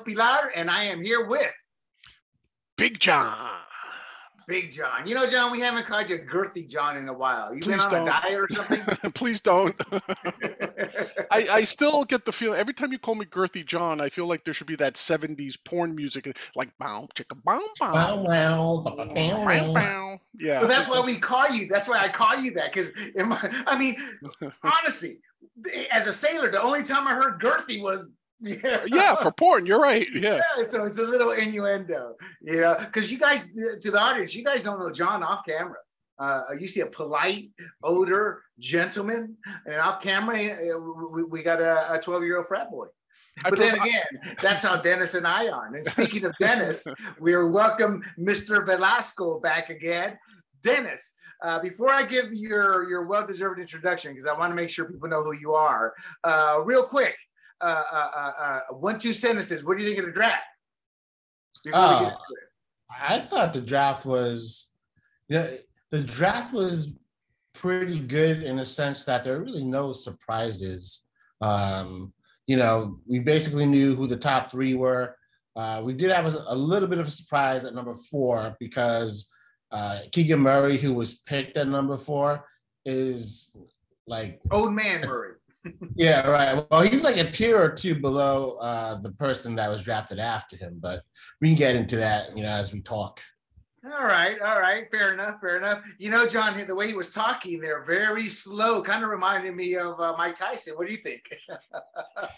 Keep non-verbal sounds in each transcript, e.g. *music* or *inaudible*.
is William Pilar, and I am here with Big John. Big John. You know, John, we haven't called you Girthy John in a while. You been Please on don't. a diet or something? *laughs* Please don't. *laughs* I, I still get the feeling every time you call me Girthy John, I feel like there should be that 70s porn music, like bow, chicka, bow, bow. Wow, wow, bow, wow. bow. Yeah. Well, that's why we call you. That's why I call you that. Because I mean, *laughs* honestly, as a sailor, the only time I heard girthy was yeah, yeah, *laughs* for porn. You're right. Yeah. Yeah, so it's a little innuendo, you know, because you guys, to the audience, you guys don't know John off camera. Uh, you see a polite, older gentleman, and off camera, uh, we, we got a 12 year old frat boy. But then again, that's how Dennis and I are. And speaking of Dennis, *laughs* we welcome Mr. Velasco back again. Dennis, uh, before I give your your well deserved introduction, because I want to make sure people know who you are, uh, real quick, uh, uh, uh, uh, one two sentences. What do you think of the draft? Before we get Oh. I thought the draft was, you know, the draft was pretty good in the sense that there are really no surprises. Um, you know, we basically knew who the top three were. Uh, we did have a, a little bit of a surprise at number four because uh, Keegan Murray, who was picked at number four, is like Old man Murray. Yeah, right. Well, he's like a tier or two below uh, the person that was drafted after him, but we can get into that, you know, as we talk. All right, all right, fair enough, fair enough. You know, John, the way he was talking there, very slow, kind of reminded me of uh, Mike Tyson. What do you think?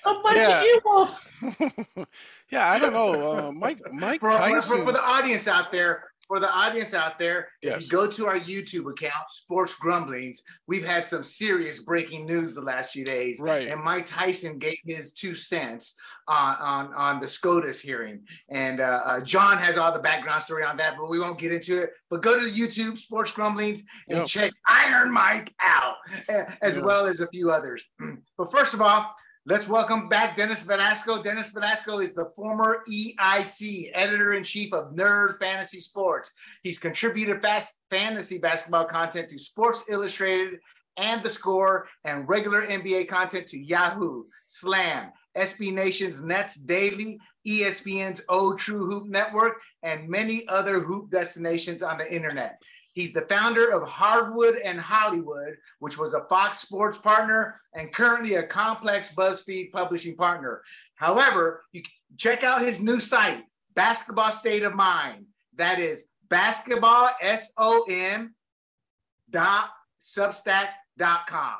Oh, Mikey Yeah. Ewoff. *laughs* yeah, I don't know. Uh, Mike Mike for, for, Tyson. for, for the audience out there, for the audience out there, if Yes. you go to our YouTube account, Sports Grumblings, we've had some serious breaking news the last few days. Right. And Mike Tyson gave his two cents on on, on the SCOTUS hearing. And uh, uh, John has all the background story on that, but we won't get into it. But go to the YouTube, Sports Grumblings, and Yep. check Iron Mike out, as Yeah. well as a few others. *clears throat* but first of all, Let's welcome back Dennis Velasco. Dennis Velasco is the former EIC editor in chief of Nerd Fantasy Sports. He's contributed fast fantasy basketball content to Sports Illustrated and The Score, and regular NBA content to Yahoo, Slam, SB Nation's Nets Daily, ESPN's O True Hoop Network, and many other hoop destinations on the internet. He's the founder of Hardwood and Hollywood, which was a Fox Sports partner and currently a complex BuzzFeed publishing partner. However, you check out his new site, Basketball State of Mind. That is basketball, S O M dot substack.com.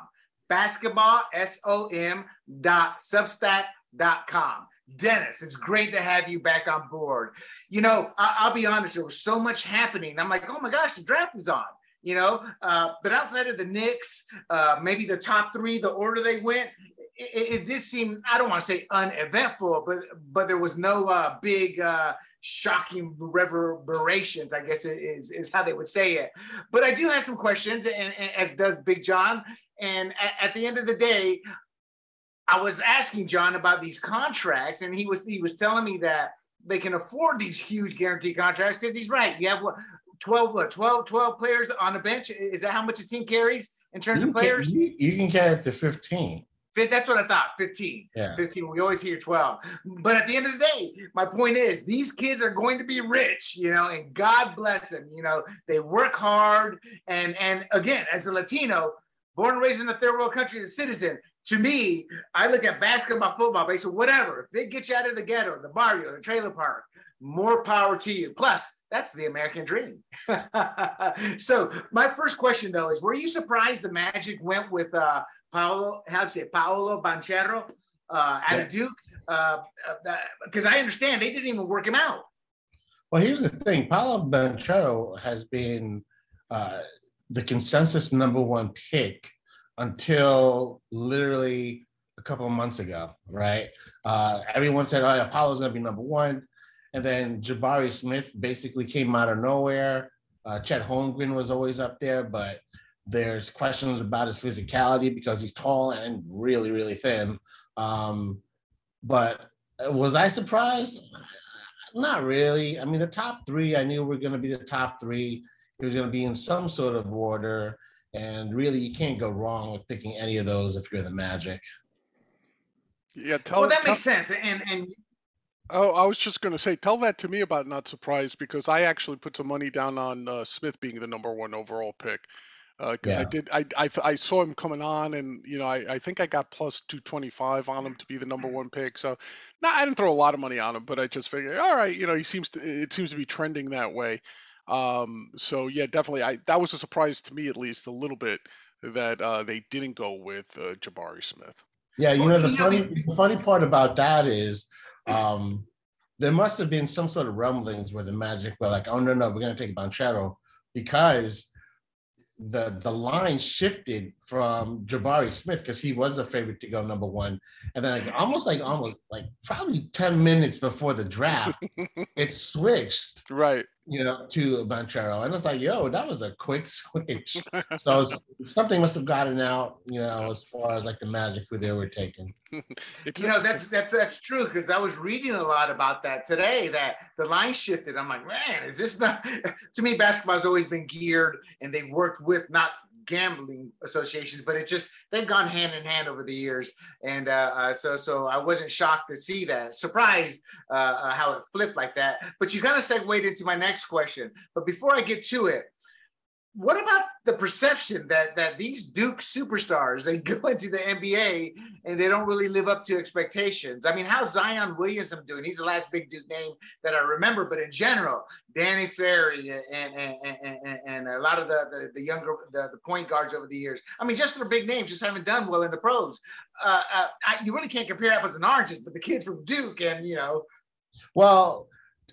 Basketball, S O M dot substack.com. Dennis, it's great to have you back on board. You know, I- I'll be honest, there was so much happening. I'm like, oh my gosh, the draft is on, you know. Uh, but outside of the Knicks, uh, maybe the top three, the order they went, it, it, it did seem, I don't want to say uneventful, but but there was no uh, big uh, shocking reverberations, I guess is, is how they would say it. But I do have some questions, and, and as does Big John. And at, at the end of the day, I was asking John about these contracts, and he was he was telling me that they can afford these huge guarantee contracts because he's right. You have what 12, what 12, 12 players on the bench. Is that how much a team carries in terms You of can, players? you, you can carry up to 15. Fif- That's what I thought. 15. Yeah. 15. We always hear 12. But at the end of the day, my point is these kids are going to be rich, you know, and God bless them. You know, they work hard. And and again, as a Latino, born and raised in a third world country, as a citizen, to me, I look at basketball, football, baseball, whatever. If it gets you out of the ghetto, the barrio, the trailer park, more power to you. Plus, that's the American dream. *laughs* so my first question though is were you surprised the Magic went with uh Paolo, how to say it, Paolo Banchero uh out of Duke? Uh because I understand they didn't even work him out. Well, here's the thing Paolo Banchero has been uh, the consensus number one pick until literally a couple of months ago, right? Uh, everyone said, oh, Apollo's to be number one. And then Jabari Smith basically came out of nowhere. Uh, Chet Holmgren was always up there, but there's questions about his physicality because he's tall and really, really thin. Um, but was I surprised? Not really. I mean, the top three, I knew were going to be the top three. It was going to be in some sort of order. And really, you can't go wrong with picking any of those if you're the Magic. Yeah, tell. Well, that tell- makes sense. And and Oh, I was just going to say, tell that to me about not surprised because I actually put some money down on uh, Smith being the number one overall pick. Because I Yeah. did, I, I, I saw him coming on, and you know, I, I think I got plus two twenty five on him to be the number one pick. So, no, I didn't throw a lot of money on him, but I just figured, all right, you know, he seems to, it seems to be trending that way. Um, so yeah, definitely, I that was a surprise to me at least a little bit that uh, they didn't go with uh, Jabari Smith. Yeah, you know the funny the funny part about that is *laughs* um there must have been some sort of rumblings where the Magic were like, oh no, no, we're gonna take Banchero because the the line shifted from Jabari Smith because he was a favorite to go number one. And then like, almost like almost like probably 10 minutes before the draft, *laughs* it switched, Right. You know, to Banchero. And it's like, yo, that was a quick *laughs* switch. So it's- something must have gotten out, you know, as far as like the magic who they were taking. *laughs* You know that's that's that's true because I was reading a lot about that today. That the line shifted. I'm like, man, is this not? *laughs* to me, basketball's always been geared, and they've worked with not gambling associations, but it just they've gone hand in hand over the years. And uh, uh, so so I wasn't shocked to see that. Surprised uh, uh, how it flipped like that. But you kind of segued into my next question. But before I get to it, what about the perception that that these Duke superstars they *laughs* go into the NBA and they don't really live up to expectations? I mean, how's Zion Williamson doing? He's the last big Duke name that I remember, but in general, Danny Ferry and and and, and, and a lot of the the, the younger the, the point guards over the years. I mean, just their big names just haven't done well in the pros. Uh, uh, I, you really can't compare apples and oranges, but the kids from Duke and you know, Well,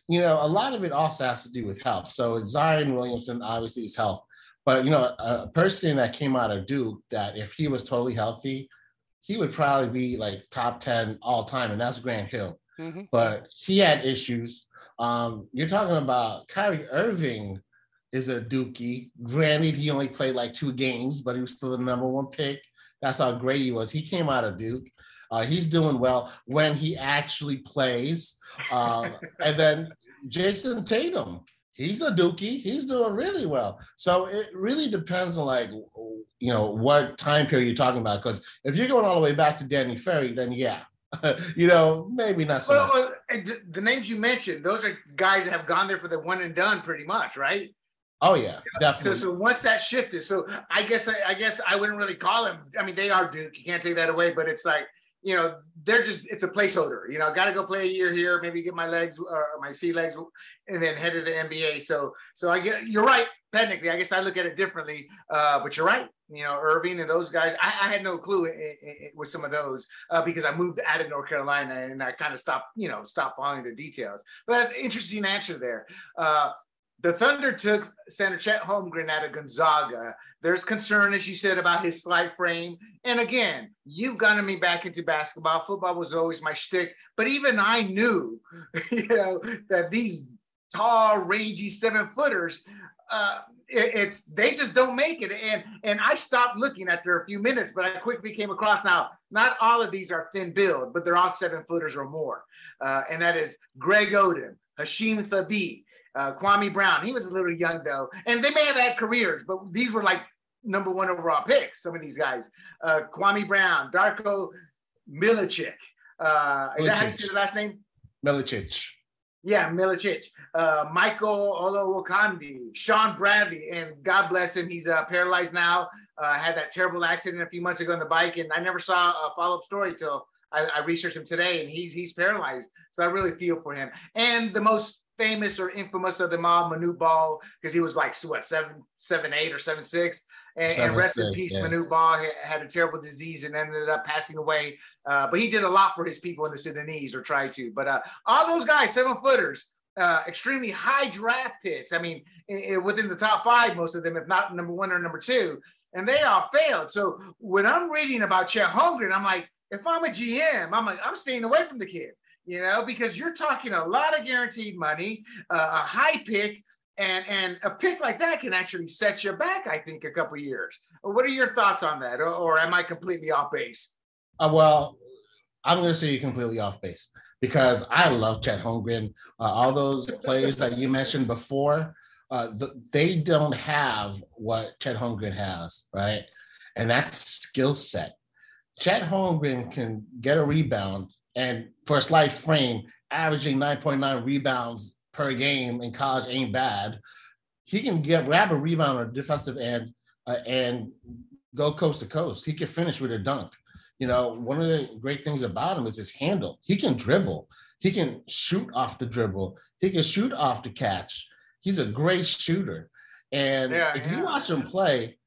you know, a lot of it also has to do with health. So Zion Williamson obviously is health, but you know, a person that came out of Duke that if he was totally healthy, he would probably be like top 10 all time, and that's Grant Hill. Mhm. But he had issues. Um, you're talking about Kyrie Irving is a dookie. Granted, he only played like two games, but he was still the number one pick. That's how great he was. He came out of Duke. Uh, he's doing well when he actually plays. Um, *laughs* and then Jayson Tatum, he's a dookie. He's doing really well. So it really depends on like you know what time period you're talking about. Because if you're going all the way back to Danny Ferry, then yeah, *laughs* you know maybe not so well, much. well the, the names you mentioned, those are guys that have gone there for the one and done, pretty much, right? Oh yeah, So, definitely. so once that shifted, so I guess I, I guess I wouldn't really call him. I mean, they are Duke. You can't take that away. But it's like you know, they're just it's a placeholder. You know, got to go play a year here, maybe get my legs or my sea legs, and then head to the NBA. So so I get you're right. Technically, I guess I look at it differently. Uh, but you're right. You know, Irving and those guys. I, I had no clue i i i with some of those uh, because I moved out of North Carolina and I kind of stopped. You know, stopped following the details. But that's interesting answer there. Uh, the Thunder took Center Chet out of Gonzaga. There's concern, as you said, about his slight frame. And again, you've gotten me back into basketball. Football was always my shtick. But even I knew, *laughs* you know, that these tall, rangy seven footers, uh, it, it's they just don't make it. And and I stopped looking after a few minutes, but I quickly came across now. Not all of these are thin build, but they're all seven footers or more. Uh, and that is Greg Oden, Hasheem Thabeet, uh, Kwame Brown. He was a little young though, and they may have had careers, but these were like number one overall picks. Some of these guys, uh, Kwame Brown, Darko Milicic. Uh, is that how you say the last name? Milicic. Yeah, Milicic, uh, Michael Olowokandi, Shawn Bradley, and God bless him, he's uh, paralyzed now. Uh, had that terrible accident a few months ago on the bike, and I never saw a follow-up story till I, I researched him today, and he's he's paralyzed. So I really feel for him. And the most famous or infamous of them all, Manute Bol, because he was like what seven seven eight or seven six, and, and rest in peace, six, yeah. Manute Bol had, had a terrible disease and ended up passing away. Uh, but he did a lot for his people in the Sudanese, or tried to. But uh, all those guys, seven footers, uh, extremely high draft picks. I mean, within the top five, most of them, if not number one or number two, and they all failed. So when I'm reading about Chet Holmgren, I'm like, if I'm a GM, I'm like, I'm staying away from the kid, you know, because you're talking a lot of guaranteed money, uh, a high pick. And, and a pick like that can actually set you back, I think, a couple years. What are your thoughts on that? Or, or am I completely off base? Uh, well, I'm going to say you're completely off base because I love Chet Holmgren. Uh, all those players that you mentioned before, uh, th- they don't have what Chet Holmgren has, right? And that's skill set. Chet Holmgren can get a rebound and for a slight frame, averaging 9.9 rebounds per game in college ain't bad. He can get grab a rebound on a defensive end uh, and go coast to coast. He can finish with a dunk. You know, one of the great things about him is his handle. He can dribble. He can shoot off the dribble. He can shoot off the catch. He's a great shooter. And yeah, if yeah. you watch him play,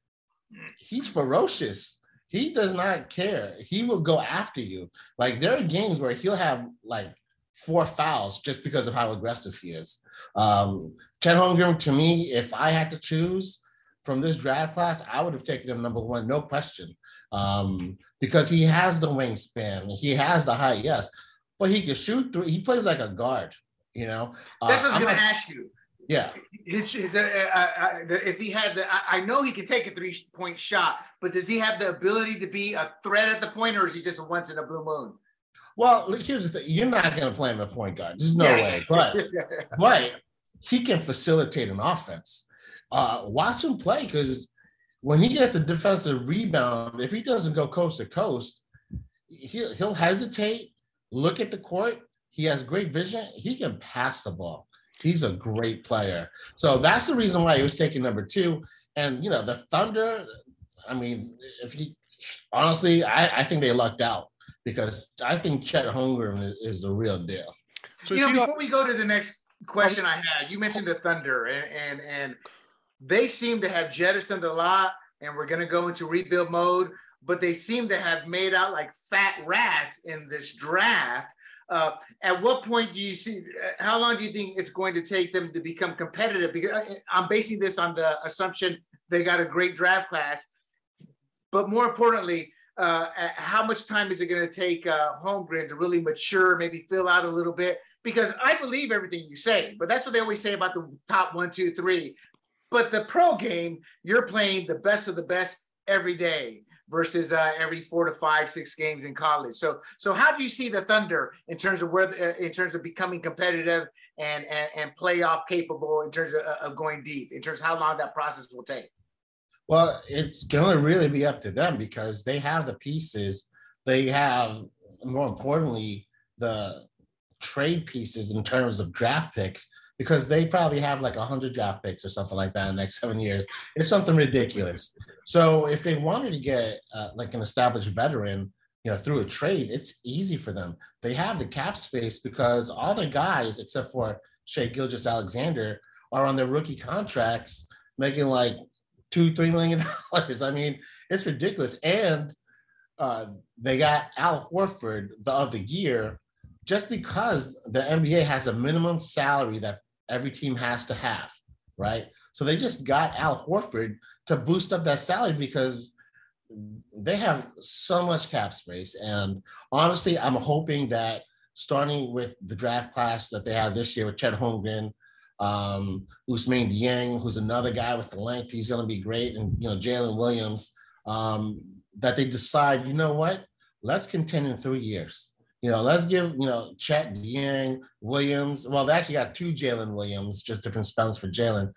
he's ferocious. He does not care. He will go after you. Like there are games where he'll have like four fouls just because of how aggressive he is. Um, Chet Holmgren, to me, if I had to choose from this draft class, I would have taken him number one, no question, um, because he has the wingspan, he has the height, yes, but he can shoot through. He plays like a guard, you know. That's what I was uh, going to ask you. Yeah. His, his, uh, uh, uh, if he had the, I, I, know he can take a three point shot, but does he have the ability to be a threat at the point, or is he just a once in a blue moon? Well, here's the thing: you're not going to play him at point guard. There's no yeah. way. But *laughs* but he can facilitate an offense. Uh, watch him play because when he gets a defensive rebound, if he doesn't go coast to coast, he'll he'll hesitate, look at the court. He has great vision. He can pass the ball. He's a great player. So that's the reason why he was taking number two. And you know, the Thunder, I mean, if he honestly, I, I think they lucked out because I think Chet Holmgren is, is the real deal. So you know, before we go to the next question I had, you mentioned the Thunder and and, and they seem to have jettisoned a lot and we're gonna go into rebuild mode, but they seem to have made out like fat rats in this draft. Uh, at what point do you see? How long do you think it's going to take them to become competitive? Because uh, I'm basing this on the assumption they got a great draft class, but more importantly, uh, how much time is it going to take uh, Holmgren to really mature, maybe fill out a little bit? Because I believe everything you say, but that's what they always say about the top one, two, three. But the pro game, you're playing the best of the best every day versus uh, every four to five, six games in college. So, so how do you see the Thunder in terms of where, uh, in terms of becoming competitive and and, and playoff capable in terms of, uh, of going deep, in terms of how long that process will take? Well, it's going to really be up to them because they have the pieces. They have, more importantly, the trade pieces in terms of draft picks because they probably have like 100 draft picks or something like that in the next *laughs* seven years. It's something ridiculous. So if they wanted to get uh, like an established veteran, you know, through a trade, it's easy for them. They have the cap space because all the guys, except for Shai Gilgeous-Alexander, are on their rookie contracts making like two, three million *laughs* dollars. I mean, it's ridiculous. And uh, they got Al Horford the other year just because the NBA has a minimum salary that every team has to have, right? So they just got Al Horford to boost up that salary because they have so much cap space. And honestly, I'm hoping that starting with the draft class that they have this year with Chet Holmgren, um, Ousmane Dieng, who's another guy with the length, he's going to be great, and you know Jalen Williams. Um, that they decide, you know what, let's contend in three years. You know, let's give you know Chet Dieng, Williams. Well, they actually got two Jalen Williams, just different spells for Jalen.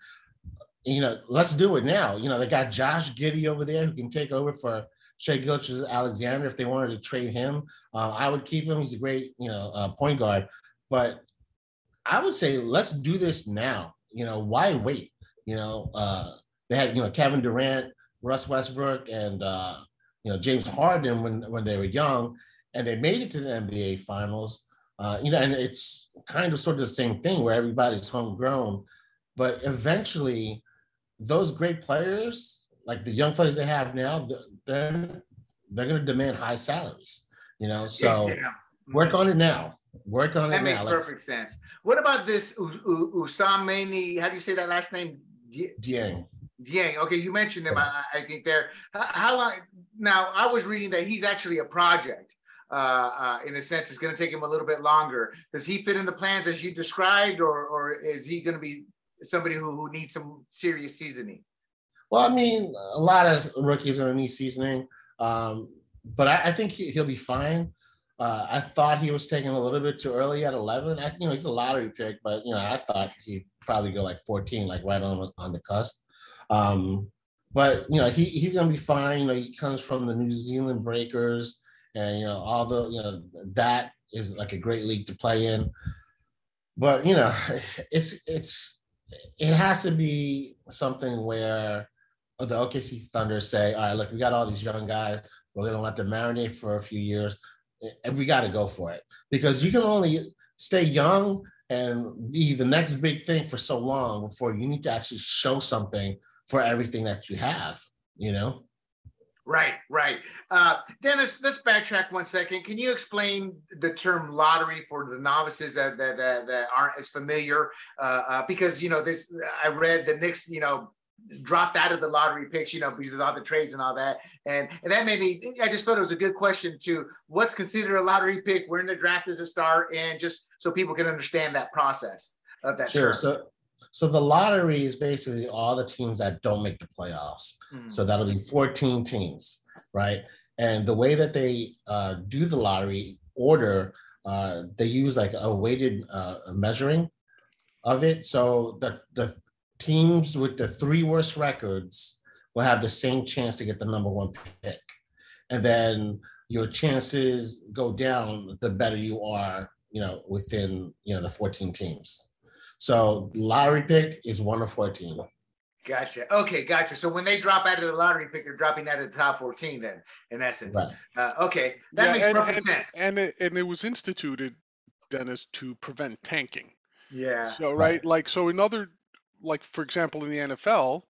You know, let's do it now. You know, they got Josh Giddey over there who can take over for Shai Gilgeous-Alexander if they wanted to trade him. Uh, I would keep him. He's a great, you know, uh, point guard. But I would say let's do this now. You know, why wait? You know, uh, they had you know Kevin Durant, Russ Westbrook, and uh, you know James Harden when when they were young, and they made it to the NBA Finals. Uh, you know, and it's kind of sort of the same thing where everybody's homegrown, but eventually, those great players, like the young players they have now, they're they're going to demand high salaries. You know, so yeah. work on it now. Work on that it now. That makes perfect sense. What about this Usamani? How do you say that last name? Dieng. Dieng. Okay, you mentioned him. I, I think there. How, how, long? Now, I was reading that he's actually a project. Uh, uh, in a sense, it's going to take him a little bit longer. Does he fit in the plans as you described, or or is he going to be somebody who, who needs some serious seasoning? Well, I mean, a lot of rookies are going to need seasoning, um, but I, I think he, will be fine. Uh, I thought he was taken a little bit too early at 11. I think, you know, he's a lottery pick, but, you know, I thought he'd probably go like 14, like right on, on the cusp. Um, but, you know, he, he's going to be fine. You know, he comes from the New Zealand Breakers. And you know all the you know that is like a great league to play in. But you know, *laughs* it's it's it has to be something where the OKC Thunder say, all right, look, we got all these young guys. We're gonna let them marinate for a few years, and we got to go for it because you can only stay young and be the next big thing for so long before you need to actually show something for everything that you have. You know. Right, right. Uh, Dennis, let's backtrack one second. Can you explain the term lottery for the novices that that, that, that aren't as familiar? Uh, uh, because you know this, I read the Knicks, you know, dropped out of the lottery picks, you know, because of all the trades and all that, and and that made me. I just thought it was a good question to what's considered a lottery pick, where in the draft does it start, and just so people can understand that process of that. Sure. Term. So so the lottery is basically all the teams that don't make the playoffs. Mm-hmm. So that'll be 14 teams, right? And the way that they uh, do the lottery order, uh, they use like a weighted uh, measuring of it. So the, the teams with the three worst records will have the same chance to get the number one pick. And then your chances go down the better you are, you know, within, you know, the 14 teams. So lottery pick is one of 14. Gotcha. Okay, gotcha. So when they drop out of the lottery pick, they're dropping out of the top 14 then, in essence. Right. Uh, okay, that yeah, makes and, perfect and, sense. And it, and it was instituted, Dennis, to prevent tanking. Yeah. So, right, right, like, so another, like, for example, in the NFL,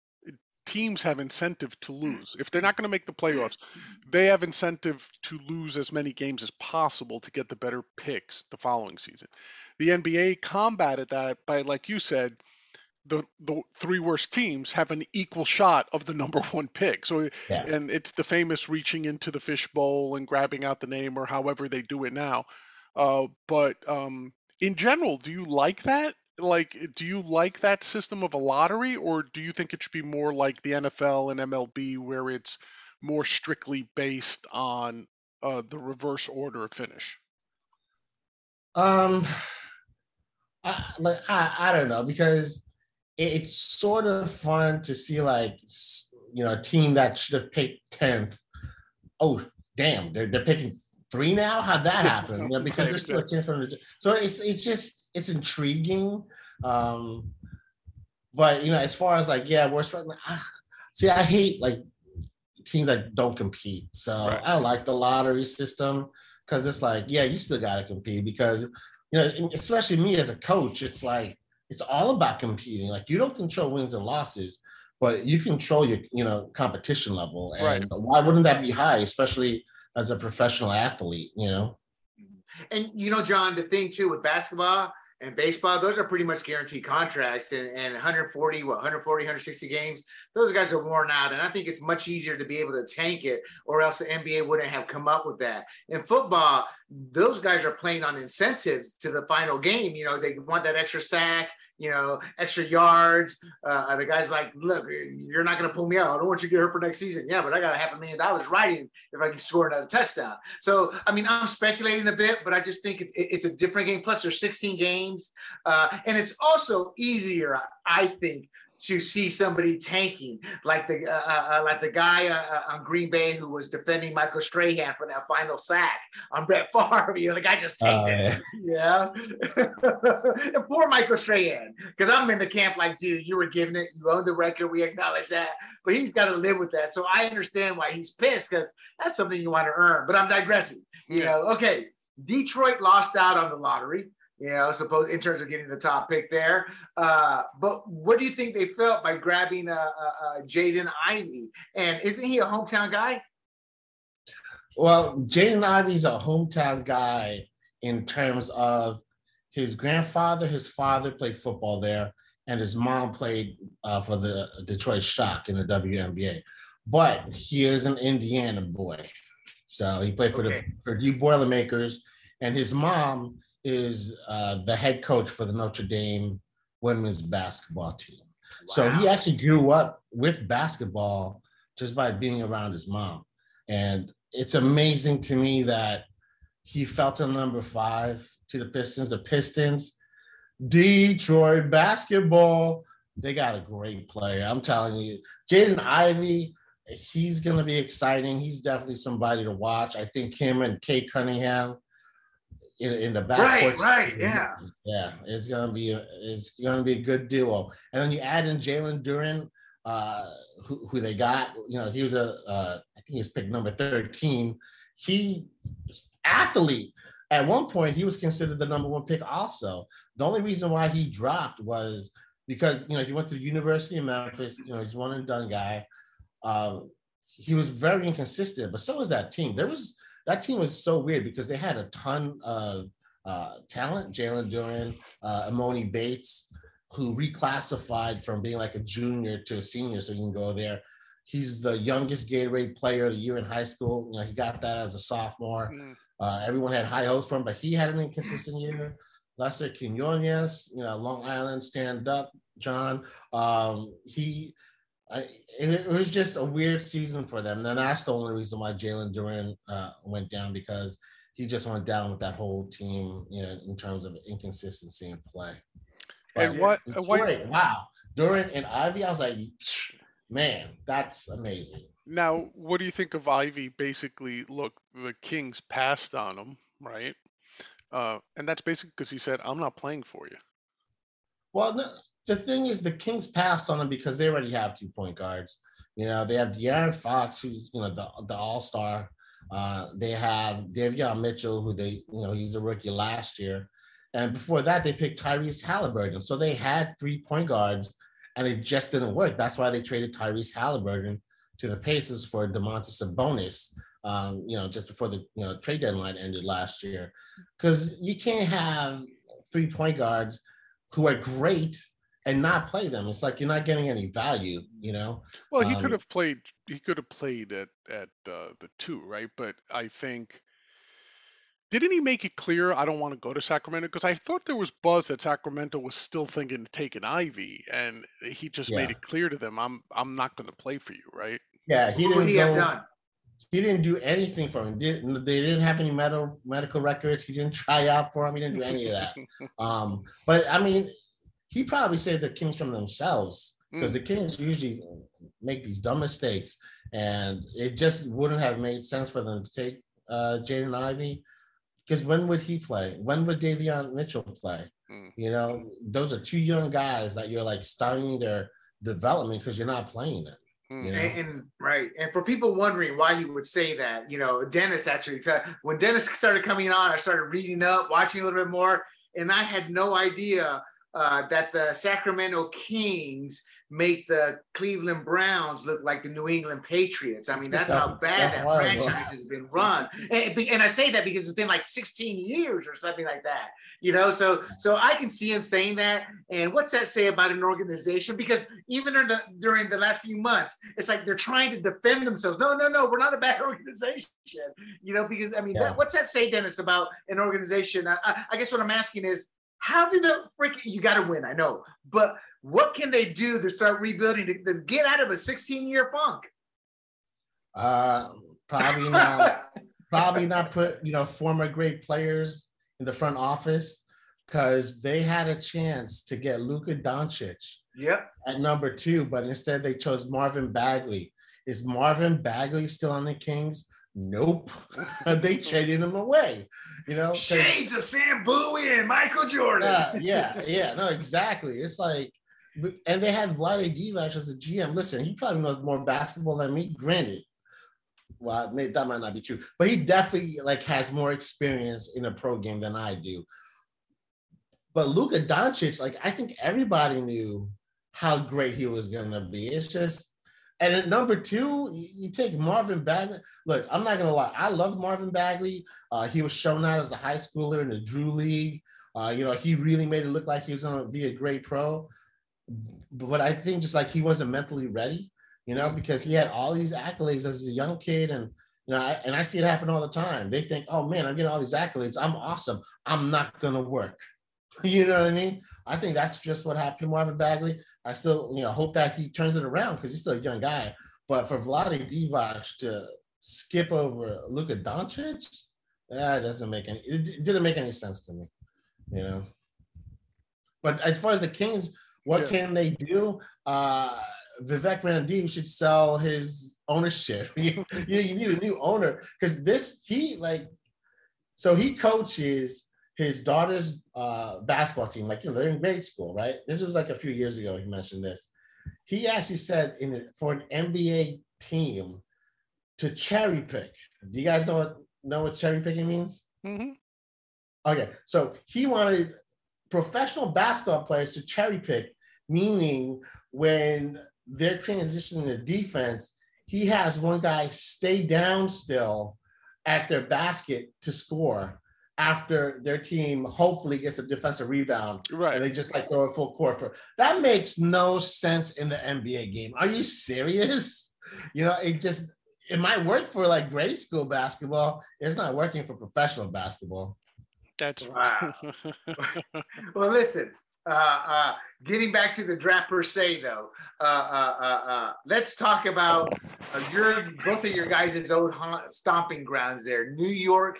teams have incentive to lose. If they're not going to make the playoffs, they have incentive to lose as many games as possible to get the better picks the following season. The NBA combated that by, like you said, the the three worst teams have an equal shot of the number *laughs* one pick. So yeah. and it's the famous reaching into the fishbowl and grabbing out the name or however they do it now. Uh, but um, in general, do you like that? Like, do you like that system of a lottery, or do you think it should be more like the NFL and MLB, where it's more strictly based on uh, the reverse order of finish? Um, I, like I, I don't know because it's sort of fun to see like you know a team that should have picked tenth. Oh damn, they're they're picking three now. How'd that happen? You know, *laughs* because there's still a chance for them to. So it's it's just it's intriguing. Um, but you know, as far as like yeah, we're starting. Ah, see, I hate like teams that don't compete. So right. I like the lottery system because it's like yeah, you still got to compete because you know, especially me as a coach, it's like it's all about competing. Like you don't control wins and losses, but you control your, you know, competition level. And right. why wouldn't that be high, especially as a professional athlete, you know? And you know, John, the thing too with basketball, and baseball, those are pretty much guaranteed contracts. And, and 140, what, 140, 160 games, those guys are worn out. And I think it's much easier to be able to tank it, or else the NBA wouldn't have come up with that. In football, those guys are playing on incentives to the final game. You know, they want that extra sack, you know, extra yards. Uh, the guy's like, look, you're not going to pull me out. I don't want you to get hurt for next season. Yeah, but I got a half a million dollars riding if I can score another touchdown. So, I mean, I'm speculating a bit, but I just think it's, it's a different game. Plus, there's 16 games. Uh, and it's also easier, I think, to see somebody tanking, like the uh, uh, uh like the guy uh, uh, on Green Bay who was defending Michael Strahan for that final sack on Brett *laughs* Favre. You know, the guy just tanked it. Yeah, *laughs* and poor Michael Strahan, because I'm in the camp like, dude, you were giving it, you own the record, we acknowledge that, but he's got to live with that. So I understand why he's pissed because that's something you want to earn. But I'm digressing. You yeah. know, okay. Detroit lost out on the lottery you know, suppose in terms of getting the top pick there. Uh, but what do you think they felt by grabbing uh, uh, uh, Jaden Ivey? And isn't he a hometown guy? Well, Jaden Ivey's a hometown guy in terms of his grandfather, his father played football there, and his mom played uh, for the Detroit Shock in the WNBA. But he is an Indiana boy. So he played for okay. the Purdue Boilermakers, and his mom is uh, the head coach for the Notre Dame women's basketball team. Wow. So he actually grew up with basketball just by being around his mom. And it's amazing to me that he felt a number five to the Pistons. The Pistons, Detroit basketball, they got a great player. I'm telling you, Jaden Ivey he's going to be exciting. He's definitely somebody to watch. I think him and Cade Cunningham in, in the back. Right, right, yeah, yeah. It's gonna be a, it's gonna be a good duo. And then you add in Jalen Duren, uh, who, who they got. You know, he was a uh, I think he was picked number thirteen. He athlete. At one point, he was considered the number one pick. Also, the only reason why he dropped was because you know he went to the University of Memphis. You know, he's one and done guy. Uh, he was very inconsistent, but so was that team. There was that team was so weird because they had a ton of uh, talent. Jalen Duren, uh, Emoni Bates, who reclassified from being like a junior to a senior, so he can go there. He's the youngest Gatorade player of the year in high school. You know, he got that as a sophomore. Mm. Uh, everyone had high hopes for him, but he had an inconsistent year. Lester Quinones, you know, Long Island stand up, John. Um, he I, it, was just a weird season for them. And that's the only reason why Jalen Duren uh, went down because he just went down with that whole team, you know, in terms of inconsistency in play. But and what, what? Wow, Duren and Ivey, I was like, man, that's amazing. Now, what do you think of Ivey? Basically, look, the Kings passed on him, right? Uh, and that's basically because he said, "I'm not playing for you." Well, no, the thing is, the Kings passed on him because they already have two point guards. You know, they have De'Aaron Fox, who's you know the the All Star. Uh, they have Davion Mitchell, who they you know he's a rookie last year, and before that they picked Tyrese Halliburton. So they had three point guards, and it just didn't work. That's why they traded Tyrese Halliburton to the Pacers for Domantas Sabonis. Um, you know, just before the you know trade deadline ended last year, because you can't have three point guards who are great and not play them. It's like you're not getting any value, you know. Well, he um, could have played. He could have played at at uh, the two, right? But I think didn't he make it clear I don't want to go to Sacramento? Because I thought there was buzz that Sacramento was still thinking to take an Ivey, and he just yeah. made it clear to them, I'm I'm not going to play for you, right? Yeah, he didn't. he go, have done? He didn't do anything for him. Didn't, they didn't have any medical medical records. He didn't *laughs* try out for him. He didn't do any of that. *laughs* um, but I mean, he probably saved the Kings from themselves because mm. the Kings usually make these dumb mistakes, and it just wouldn't have made sense for them to take uh, Jaden Ivey. Because when would he play? When would Davion Mitchell play? Mm. You know, those are two young guys that you're like starting their development because you're not playing it. Mm. You know? and, and, right, and for people wondering why he would say that, you know, Dennis actually, when Dennis started coming on, I started reading up, watching a little bit more, and I had no idea uh, that the Sacramento Kings make the Cleveland Browns look like the New England Patriots. I mean, that's how bad that franchise has been run. And, and, I say that because it's been like 16 years or something like that. You know, so so I can see him saying that. And what's that say about an organization? Because even in the, during the last few months, it's like they're trying to defend themselves. No, no, no, we're not a bad *laughs* organization. You know, because I mean, yeah. that, what's that say, Dennis, about an organization? I, I guess what I'm asking is, how do the freaking you got to win? I know, but what can they do to start rebuilding to, to get out of a 16 year funk? Uh, probably not. *laughs* probably not put you know former great players in the front office because they had a chance to get Luka Doncic. Yep. At number two, but instead they chose Marvin Bagley. Is Marvin Bagley still on the Kings? Nope. *laughs* *laughs* they traded him away. You know, shades of Sam Bowie and Michael Jordan. Uh, *laughs* yeah, yeah, no, exactly. It's like, and they had Vlade Divac as a GM. Listen, he probably knows more basketball than me. Granted, well, that might not be true, but he definitely like has more experience in a pro game than I do. But Luka Doncic, like I think everybody knew how great he was gonna be. It's just and at number two, you take Marvin Bagley. Look, I'm not gonna lie, I love Marvin Bagley. Uh, he was shown out as a high schooler in the Drew League. Uh, you know, he really made it look like he was gonna be a great pro. But I think just like he wasn't mentally ready, you know, because he had all these accolades as a young kid, and you know, I, and I see it happen all the time. They think, oh man, I'm getting all these accolades. I'm awesome. I'm not gonna work. *laughs* You know what I mean? I think that's just what happened to Marvin Bagley. I still, you know, hope that he turns it around because he's still a young guy. But for Vlade Divac to skip over Luka Doncic, that doesn't make any. It didn't make any sense to me, you know. But as far as the Kings, what yeah. can they do? Uh, Vivek Ranadive should sell his ownership. you, *laughs* you, you need a new owner because this he like so he coaches his daughter's uh, basketball team. Like you know, they're in grade school, right? This was like a few years ago. He mentioned this. He actually said in for an NBA team to cherry pick. Do you guys know what know what cherry picking means? hmm Okay, so he wanted professional basketball players to cherry pick, meaning when they're transitioning to defense, he has one guy stay down still at their basket to score after their team hopefully gets a defensive rebound Right. and they just like throw a full court for that makes no sense in the NBA game. Are you serious? You know, it just it might work for like grade school basketball. It's not working for professional basketball. That's Wow. *laughs* Well, listen. Uh, uh, getting back to the draft per se, though, uh, uh, uh, uh, let's talk about uh, your both of your guys' old haunt, stomping grounds there, New York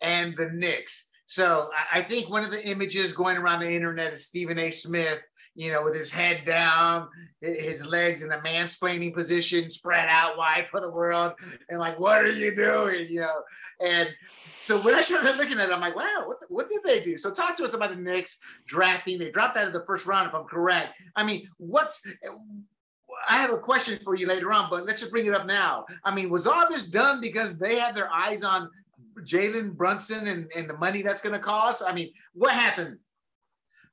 and the Knicks. So I, think one of the images going around the internet is Stephen A. Smith, you know, with his head down, his legs in a mansplaining position, spread out wide for the world, and like, what are you doing? You know, and so when I started looking at it, I'm like, wow, what, what did they do? So talk to us about the Knicks drafting. They dropped out of the first round, if I'm correct. I mean, what's I have a question for you later on, but let's just bring it up now. I mean, was all this done because they had their eyes on Jalen Brunson and, and the money that's going to cost? I mean, what happened?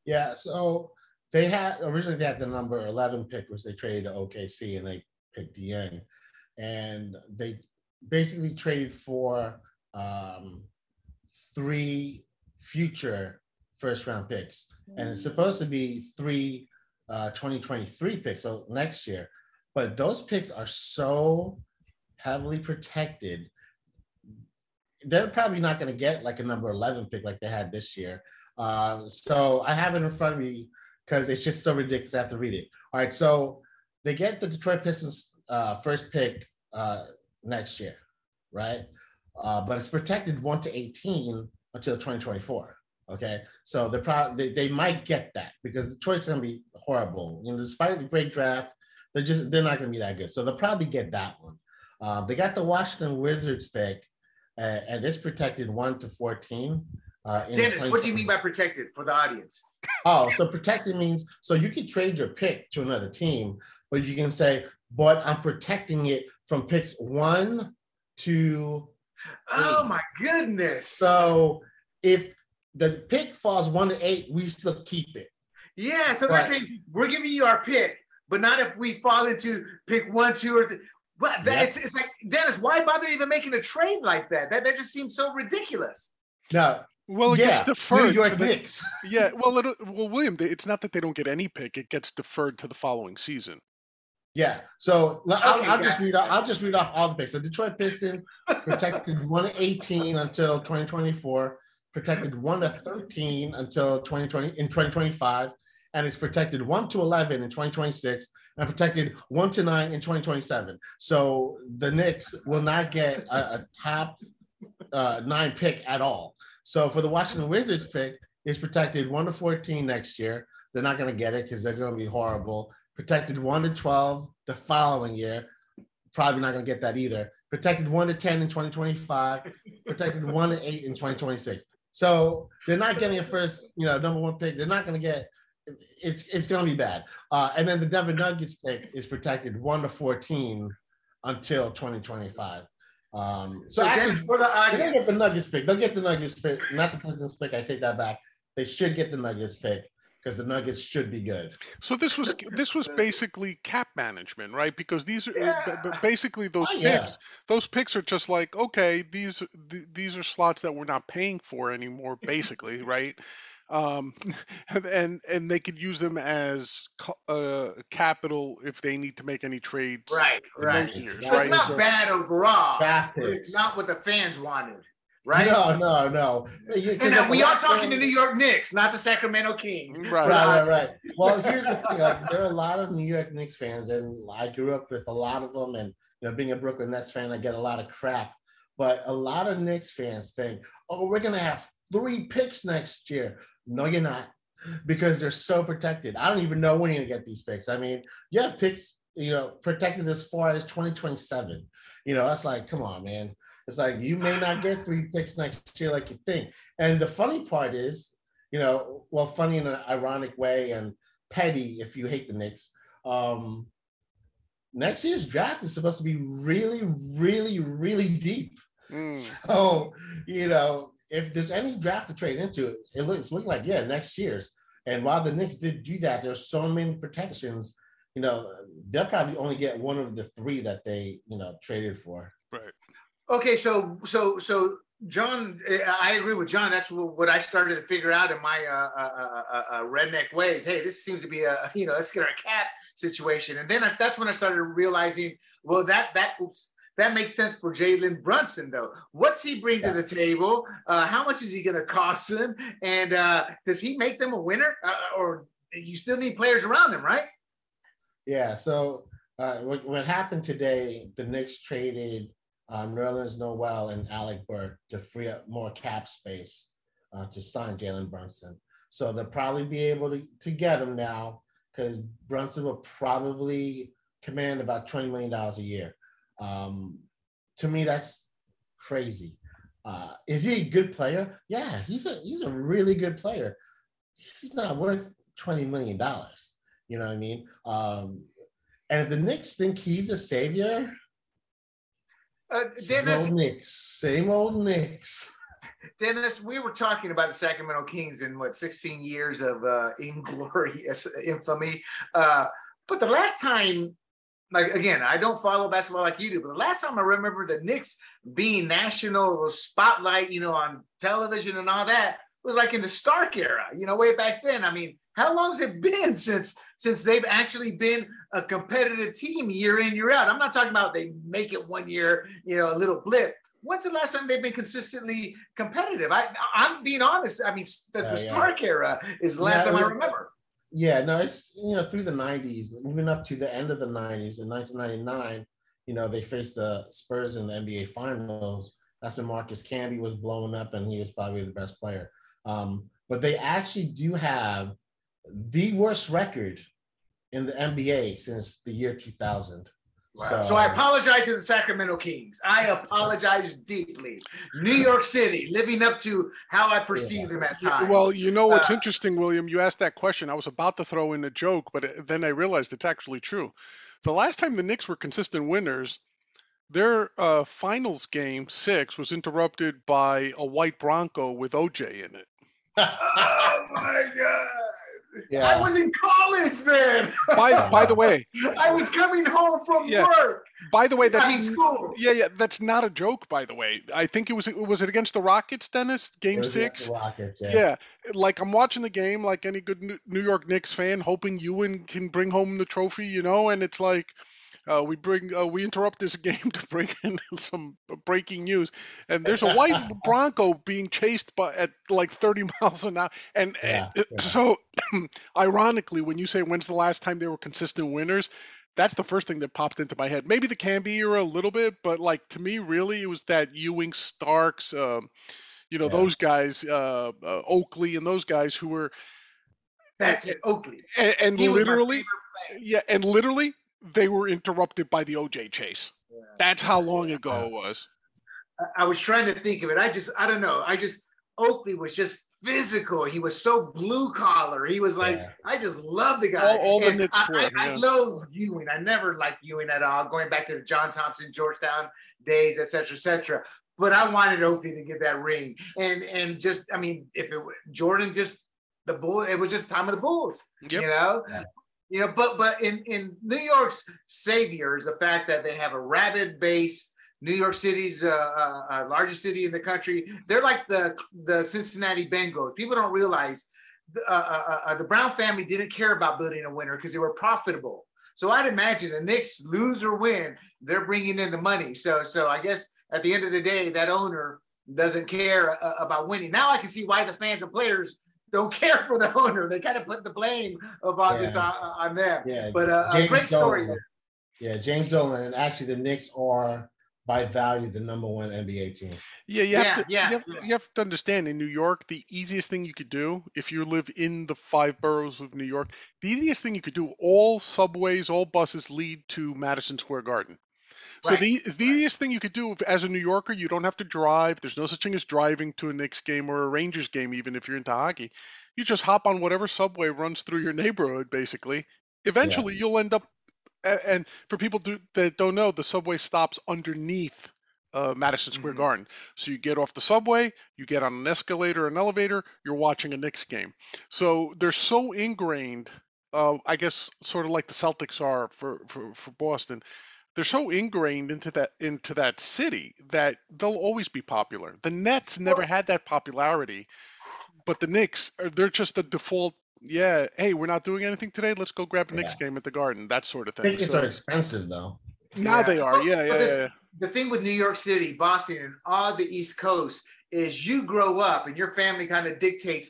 Yeah, so they had originally they had the number 11 pick, which they traded to OKC and they picked Dieng. And they basically traded for um, three future first round picks. And it's supposed to be three uh, 2023 picks, so next year. But those picks are so heavily protected. They're probably not going to get like a number 11 pick like they had this year. Uh, so I have it in front of me because it's just so ridiculous. I have to read it. All right, so they get the Detroit Pistons uh, first pick uh, next year, right? Uh, but it's protected one to 18 until 2024. Okay, so they're probably they, they might get that because Detroit's going to be horrible. You know, despite the great draft, they're just they're not going to be that good. So they'll probably get that one. Uh, they got the Washington Wizards pick, uh, and it's protected one to 14. Uh, in Dennis, what do you mean by protected for the audience? *laughs* Oh, so protected means so you can trade your pick to another team, but you can say, but I'm protecting it from picks one to Oh my goodness. so if the pick falls one to eight, we still keep it. yeah, so they're saying we're giving you our pick, but not if we fall into pick one, two, or th- but that, Yeah. it's, it's like Dennis, why bother even making a trade like that? That that just seems so ridiculous. No, well, it yeah, gets deferred. New to York the- Knicks. *laughs* yeah, well, it, well, William, it's not that they don't get any pick; it gets deferred to the following season. Yeah. So l- I'll, I'll just read off. I'll just read off all the picks. The Detroit Pistons protected one eighteen until 2024, protected one to 13 until 2020 in 2025, and it's protected one to 11 in 2026, and protected one to nine in 2027. So the Knicks will not get a, a top uh, nine pick at all. So for the Washington Wizards pick, it's protected one to 14 next year. They're not going to get it because they're going to be horrible. Protected one to 12 the following year. Probably not going to get that either. Protected one to 10 in 2025. Protected one to eight in 2026. So they're not getting a first, you know, number one pick. They're not going to get. It's it's going to be bad. Uh, and then the Denver Nuggets pick is protected one to 14 until 2025. Um, so, So, actually, Dennis, for the they get the Nuggets pick. They'll get the Nuggets pick, not the Pistons pick. I take that back. They should get the Nuggets pick because the Nuggets should be good. So this was this was basically cap management, right? Because these are Yeah. basically those Oh, yeah. picks. Those picks are just like okay, these th- these are slots that we're not paying for anymore, basically, right? Um, *laughs* and and they could use them as co- uh, capital if they need to make any trades. right, right. years, So it's not So- bad overall. Draft. It's not what the fans wanted, right? No, no, no. And now we are talking one- to New York Knicks, not the Sacramento Kings. Right. Right, right, right. Well, here's the thing. Like, there are a lot of New York Knicks fans, and I grew up with a lot of them. And you know, being a Brooklyn Nets fan, I get a lot of crap. But a lot of Knicks fans think, "Oh, we're gonna have three picks next year." No, you're not, because they're so protected. I don't even know when you're gonna get these picks. I mean, you have picks you know, protected as far as 2027. You know, that's like, come on, man. It's like you may not get three picks next year like you think. And the funny part is, you know, well, funny in an ironic way and petty if you hate the Knicks. Um, next year's draft is supposed to be really, really, really deep. Mm. *laughs* So, you know, if there's any draft to trade into, it looks looking like yeah, next year's. And while the Knicks did do that, there's so many protections. You know, they'll probably only get one of the three that they you know traded for. Right. Okay, so so so John, I agree with John. That's what I started to figure out in my uh, uh, uh, uh, uh redneck ways. Hey, this seems to be a *laughs* you know let's get our cat situation, and then I, that's when I started realizing, well, that that oops, that makes sense for Jalen Brunson, though. What's he bring yeah. to the table? Uh, how much is he going to cost them? And uh, does he make them a winner? Uh, or you still need players around him, right? Yeah. So uh, what, what, happened today, the Knicks traded um, Nerlens Noel and Alec Burks to free up more cap space uh, to sign Jalen Brunson. So they'll probably be able to, to get him now because Brunson will probably command about $20 million a year. Um, to me, that's crazy. Uh, is he a good player? Yeah, he's a he's a really good player. He's not worth twenty million dollars. You know what I mean? Um, and if the Knicks think he's a savior, uh, Dennis, same old Knicks, same old Knicks. *laughs* Dennis, we were talking about the Sacramento Kings in what 16 years of uh, inglorious *laughs* infamy. Uh, but the last time like again, I don't follow basketball like you do, but the last time I remember the Knicks being national spotlight, you know, on television and all that was like in the Stark era, you know, way back then. I mean, how long has it been since since they've actually been a competitive team year in year out? I'm not talking about they make it one year, you know, a little blip. When's the last time they've been consistently competitive? I I'm being honest. I mean, the, the Stark era is the last yeah, time I remember. Yeah, no, it's you know through the '90s, even up to the end of the '90s. In 1999, you know they faced the Spurs in the NBA Finals. That's when Marcus Camby was blowing up, and he was probably the best player. Um, but they actually do have the worst record in the NBA since the year 2000. Wow. So, so, I apologize to the Sacramento Kings. I apologize deeply. New York City, living up to how I perceive yeah. them at times. Well, you know what's uh, interesting, William? You asked that question. I was about to throw in a joke, but then I realized it's actually true. The last time the Knicks were consistent winners, their uh, finals game six was interrupted by a white Bronco with OJ in it. *laughs* oh my God. Yeah. I was in college then. By by the way, *laughs* I was coming home from yeah. work. By the way, that's I mean, school. Yeah, yeah, that's not a joke. By the way, I think it was was it against the Rockets, Dennis? Game six. Rockets, yeah. yeah. like I'm watching the game, like any good New York Knicks fan, hoping Ewing can bring home the trophy, you know, and it's like uh, we bring uh, we interrupt this *laughs* game to bring in some breaking news, and there's a white *laughs* Bronco being chased by at like 30 *laughs* miles an hour, and, yeah, and yeah. so *clears throat* ironically, when you say when's the last time they were consistent winners, that's the first thing that popped into my head. Maybe the Camby era a little bit, but like to me, really, it was that Ewing Starks, uh, you know, yeah. those guys, uh, uh, Oakley, and those guys who were. That's it, Oakley. And, and literally, yeah, and literally, they were interrupted by the OJ chase. Yeah. That's how long ago it was. I was trying to think of it. I just, I don't know. I just, Oakley was just physical. He was so blue collar. He was like, yeah. I just love the guy. All, all the I, I, I, love Ewing. I never liked Ewing at all, going back to the John Thompson, Georgetown days, etc., etc. But I wanted Oakley to get that ring, and and just, I mean, if it Jordan just the bull, it was just time of the Bulls, yep. you know. You know, but but in in New York's savior is the fact that they have a rabid base. New York City's uh, uh, uh, largest city in the country. They're like the the Cincinnati Bengals. People don't realize the, uh, uh, uh, the Brown family didn't care about building a winner because they were profitable. So I'd imagine the Knicks lose or win, they're bringing in the money. So so I guess at the end of the day, that owner doesn't care about winning. Now I can see why the fans and players don't care for the owner. They kind of put the blame of all yeah. this on, on, them. Yeah, but uh, a great story Dolan. Yeah, James Dolan, and actually the Knicks are by value the number one NBA team. Yeah, you Yeah, to, yeah, you, have, yeah. you have to understand in New York, the easiest thing you could do if you live in the five boroughs of New York, the easiest thing you could do, all subways, all buses lead to Madison Square Garden. So Right, the the easiest thing you could do as a New Yorker, you don't have to drive. There's no such thing as driving to a Knicks game or a Rangers game, even if you're into hockey. You just hop on whatever subway runs through your neighborhood, basically. Eventually, you'll end up. And for people do, that don't know, the subway stops underneath uh, Madison Square Mhm. Garden. So you get off the subway, you get on an escalator, an elevator, you're watching a Knicks game. So they're so ingrained. Uh, I guess sort of like the Celtics are for, for, for Boston they're so ingrained into that into that city that they'll always be popular. The Nets never had that popularity, but the Knicks are they're just the default. Yeah, hey, we're not doing anything today. Let's go grab a Knicks game at the Garden. That sort of thing. Tickets So are expensive though. now Yeah. they are. Yeah, yeah, the- yeah. yeah. the thing with New York City, Boston, and all the East Coast is you grow up and your family kind of dictates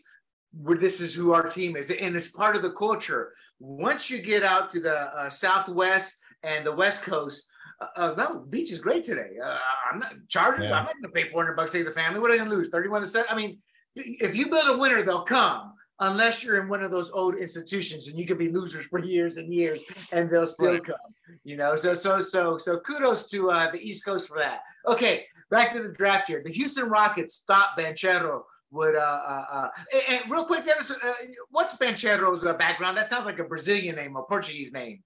where this is who our team is, and it's part of the culture. Once you get out to the uh, Southwest and the West Coast, uh, uh, no, beach is great today. Uh, I'm not Chargers. Yeah. I'm not going to pay 400 bucks to take the family. What are they going to lose? 31 to 7. I mean, if you build a winner, they'll come. Unless you're in one of those old institutions and you could be losers for years and years and they'll still Right. come you know so so so so kudos to uh, the east coast for that okay back to the draft here the houston rockets thought banchero would uh uh, uh and, and real quick dennis uh, what's banchero's uh, background that sounds like a brazilian name or portuguese name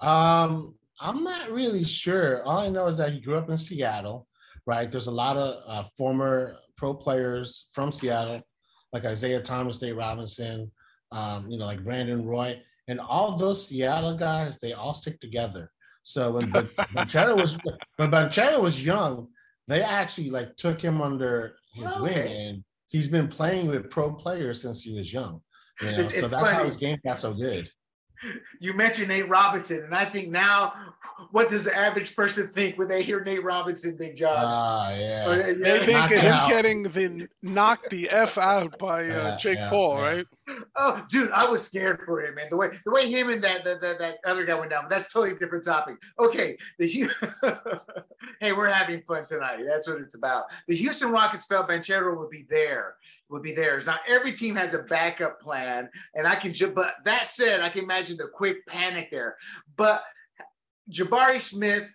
Um, I'm not really sure. All I know is that he grew up in Seattle, right? There's a lot of uh, former pro players from Seattle, like Isaiah Thomas, Nate Robinson, um, you know, like Brandon Roy, and all those Seattle guys, they all stick together. So when Ban- *laughs* Banchero was when Banchero was young, they actually like took him under his wing, and he's been playing with pro players since he was young. You know, It's- so it's that's how funny. his game got so good. You mentioned Nate Robinson, and I think now, what does the average person think when they hear Nate Robinson, Big John? Ah, yeah. Or, They yeah. think knock of him out. getting the knock the f out by uh, Yeah, Jake yeah, Paul, yeah. right? Oh, dude, I was scared for him, man. The way the way him and that that, that, that other guy went down, but that's totally a different topic. Okay, the Hu- *laughs* hey, we're having fun tonight. That's what it's about. The Houston Rockets felt Banchero would be there, would be theirs. Now every team has a backup plan, and I can. But that said, I can imagine the quick panic there. But Jabari Smith.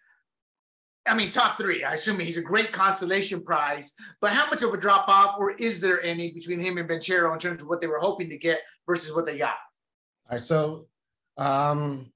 I mean, top three. I assume he's a great consolation prize, but how much of a drop off, or is there any between him and Banchero in terms of what they were hoping to get versus what they got? All right, so um,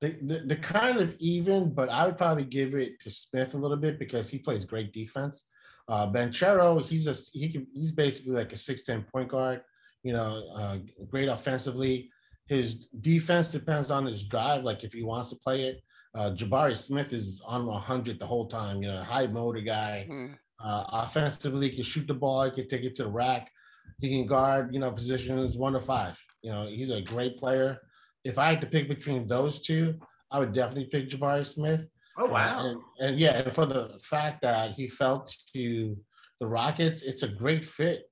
the the kind of even, but I would probably give it to Smith a little bit because he plays great defense. Uh, Banchero, he's just he can he's basically like a six ten point guard. You know, uh, great offensively. His defense depends on his drive. Like if he wants to play it, uh, Jabari Smith is on 100 the whole time. You know, high motor guy. Mm. Uh, offensively, he can shoot the ball. He can take it to the rack. He can guard, you know, positions one to five. You know, he's a great player. If I had to pick between those two, I would definitely pick Jabari Smith. Oh Uh, and, and yeah, and for the fact that he fell to the Rockets, it's a great fit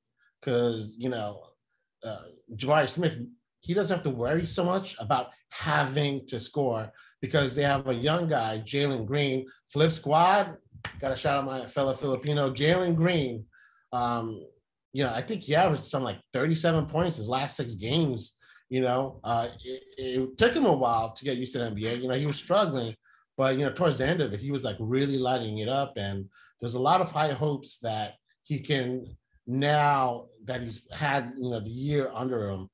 because you know uh, Jabari Smith he doesn't have to worry so much about having to score because they have a young guy, Jalen Green, flip squad. Got to shout out my fellow Filipino, Jalen Green. Um, you know, I think he averaged something like 37 points his last six games. You know, uh, it, it took him a while to get used to the NBA. You know, he was struggling, but you know, towards the end of it, he was like really lighting it up. And there's a lot of high hopes that he can now that he's had you know the year under him,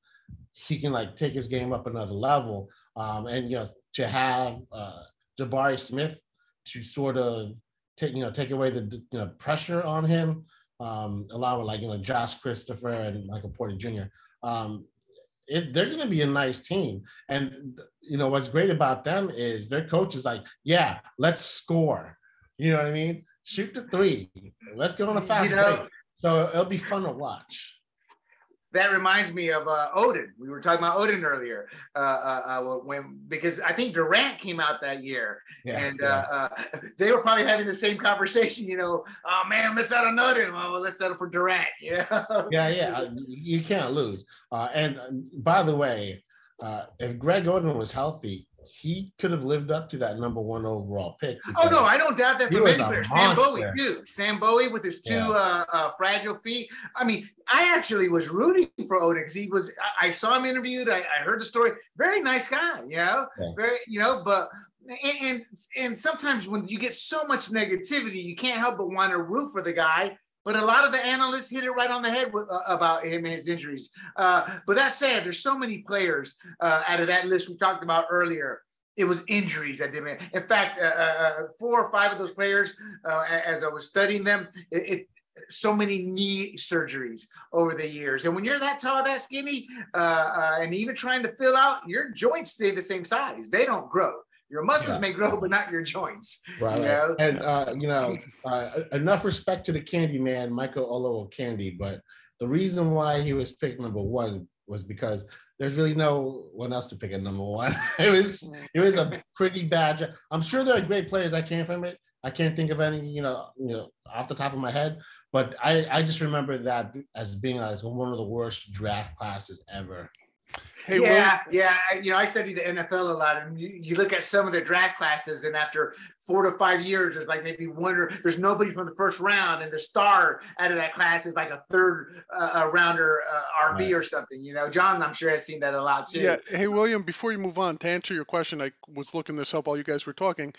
he can like take his game up another level. Um, and you know, to have uh, Jabari Smith to sort of take you know take away the you know pressure on him, um, along with like you know Josh Christopher and Michael Porter Jr. Um, it, they're going to be a nice team. And you know what's great about them is their coach is like, yeah, let's score. You know what I mean? Shoot the three. Let's go on a fast You know- break. So it'll be fun to watch. That reminds me of uh, Oden. We were talking about Oden earlier, uh, uh, uh, when because I think Durant came out that year, Yeah, and yeah. uh, uh, they were probably having the same conversation. You know, oh man, let's settle on Oden. Well, well, let's settle for Durant. *laughs* Yeah, yeah, yeah. You can't lose. Uh, and by the way, uh, if Greg Oden was healthy, he could have lived up to that number one overall pick. Oh no, I don't doubt that for many players. Sam Bowie too. Sam Bowie with his two yeah. uh, uh, fragile feet. I mean, I actually was rooting for Oden because he was. I, I, saw him interviewed. I, I, heard the story. Very nice guy. You know, yeah. very you know, but. And, and and sometimes when you get so much negativity, you can't help but want to root for the guy but a lot of the analysts hit it right on the head with, uh, about him and his injuries. Uh, but that said, there's so many players uh, out of that list we talked about earlier. It was injuries that did it. In fact, uh, uh, uh, four or five of those players, as I was studying them, it, it, so many knee surgeries over the years. And when you're that tall, that skinny, and even trying to fill out, your joints stay the same size. They don't grow. Your muscles yeah. may grow, but not your joints. Right. You know? And uh, you know, uh, enough respect to the Candy Man, Michael Olowokandi, but the reason why he was picked number one was because there's really no one else to pick at number one. *laughs* it was it was a pretty bad. Job. I'm sure there are great players that came from it. I can't think of any, you know, you know, off the top of my head, but I, I just remember that as being as one of the worst draft classes ever. Hey, yeah, Will. yeah. You know, I study the NFL a lot, and you, you, look at some of the draft classes, and after four to five years, there's like maybe one or there's nobody from the first round, and the star out of that class is like a third uh, rounder uh, RB right. or something. You know, John, I'm sure has seen that a lot too. Yeah. Hey, William, before you move on, to answer your question, I was looking this up while you guys were talking.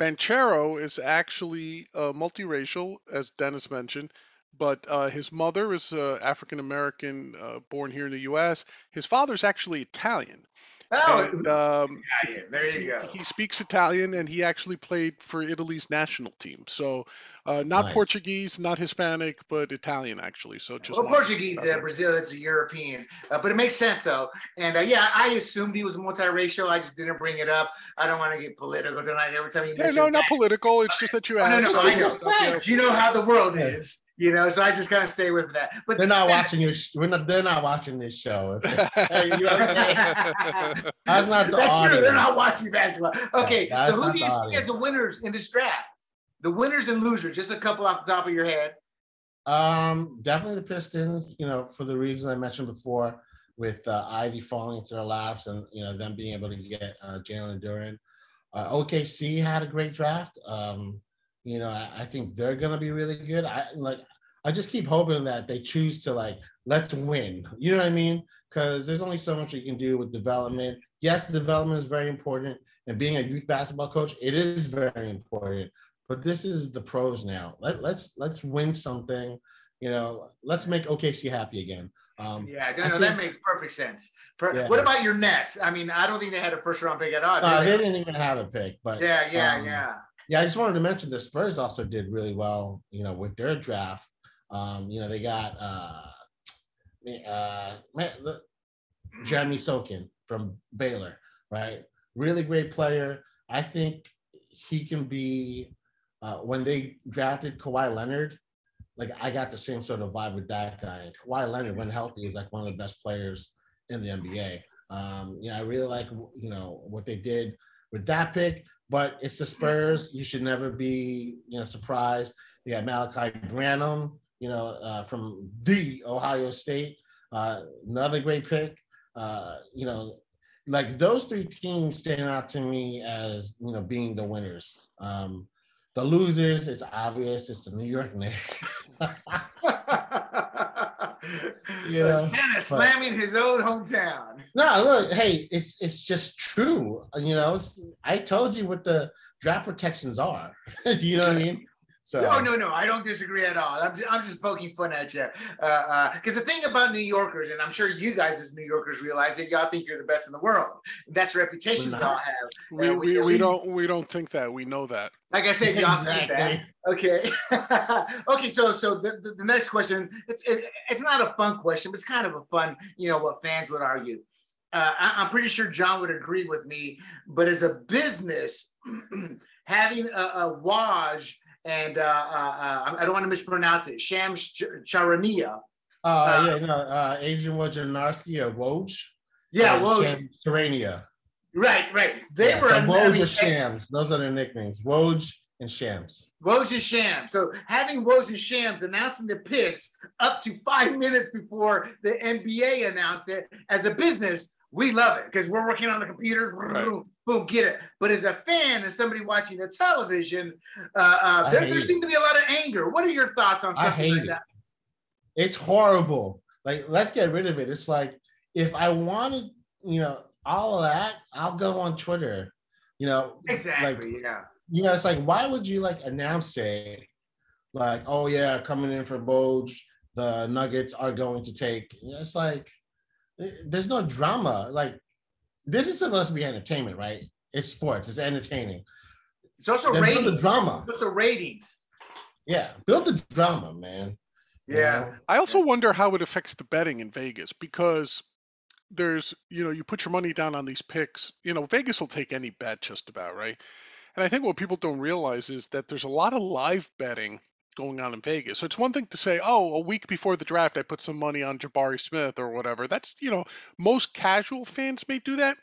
Banchero is actually uh, multiracial, as Dennis mentioned but uh, his mother is uh, African American, uh, born here in the U.S. His father's actually Italian. Oh, and, um, there you go. He, he, speaks Italian, and he actually played for Italy's national team. So, uh, not nice. Portuguese, not Hispanic, but Italian actually. So just well, Portuguese, uh, Brazil is a European, uh, but it makes sense though. And uh, yeah, I assumed he was multiracial. I just didn't bring it up. I don't want to get political tonight. Every time you yeah, no, not that. political. It's just that you asked. Oh, no, no, I know. *laughs* Do you know how the world is? You know so i just kind of stay with that. But they're not watching your we're not, they're not watching this show. *laughs* Hey, you know *laughs* that's not the that's audience. true they're not watching basketball. Okay so who do you see as the winners in this draft? The winners and losers just a couple off the top of your head. Um definitely the pistons you know for the reason i mentioned before with uh, Ivey falling into their laps and you know them being able to get uh, jalen duren. Uh, okc had a great draft. Um you know, I, I think they're gonna be really good. I like I just keep hoping that they choose to like let's win. You know what I mean? Because there's only so much you can do with development. Yes, development is very important, and being a youth basketball coach, it is very important. But this is the pros now. Let, let's let's win something. You know, let's make OKC happy again. Um, yeah, no, no, think, that makes perfect sense. Per- yeah. What about your Nets? I mean, I don't think they had a first round pick at all. Uh, they? they? didn't even have a pick, but yeah, yeah, um, yeah. Yeah, I just wanted to mention the Spurs also did really well, you know, with their draft. Um, you know, they got uh, uh, Jeremy Sochan from Baylor, right? Really great player. I think he can be. Uh, when they drafted Kawhi Leonard, like I got the same sort of vibe with that guy. Kawhi Leonard, when healthy, is like one of the best players in the NBA. Um, you know, I really like you know what they did with that pick but it's the Spurs. You should never be, you know, surprised. They got Malaki Branham, you know, uh, from the Ohio State, uh, another great pick. Uh, you know, like those three teams stand out to me as you know being the winners. Um, the losers, it's obvious, it's the New York Knicks. *laughs* you know, slamming his own hometown. No, look, hey, it's it's just true. You know, I told you what the draft protections are. *laughs* you know what I mean? So no, no, no, I don't disagree at all. I'm just, I'm just poking fun at you. Because uh, uh, the thing about New Yorkers, and I'm sure you guys as New Yorkers realize that y'all think you're the best in the world. That's the reputation y'all have. We, uh, we, we, we, don't we don't think that. We know that. Like I said, y'all think that. Okay. *laughs* okay. So so the, the, the, next question, it's it, it's not a fun question, but it's kind of a fun, you know, what fans would argue. Uh, I, am pretty sure John would agree with me, but as a business, *clears throat* having a, a Woj and uh, uh, uh I don't want to mispronounce it, Shams Charania. Uh, uh, yeah, no, uh, Adrian Wojnarowski or Woj. Yeah, Woj. Charania. Right, right. They yeah, were so Woj I mean, Shams. Those are their nicknames. Woj and Shams. Woj and Shams. So having Woj and Shams announcing the picks up to five minutes before the NBA announced it as a business we love it because we're working on the computer. Right. Boom, get it. But as a fan and somebody watching the television, uh, uh, there, there seems to be a lot of anger. What are your thoughts on something like it. that? It's horrible. Like, let's get rid of it. It's like if I wanted, you know, all of that, I'll go on Twitter. You know, exactly. Like, yeah. You know, it's like, why would you like announce it? Like, oh yeah, coming in for Woj, the Nuggets are going to take. It's like there's no drama. Like this is supposed to be entertainment, right? It's sports. It's entertaining. It's also then ratings. The drama. It's also ratings. Yeah, build the drama, man. Yeah. You know? I also wonder how it affects the betting in Vegas because there's, you know, you put your money down on these picks. You know, Vegas will take any bet just about, right? And I think what people don't realize is that there's a lot of live betting going on in Vegas. So it's one thing to say, oh, a week before the draft, I put some money on Jabari Smith or whatever. That's you know, most casual fans may do that,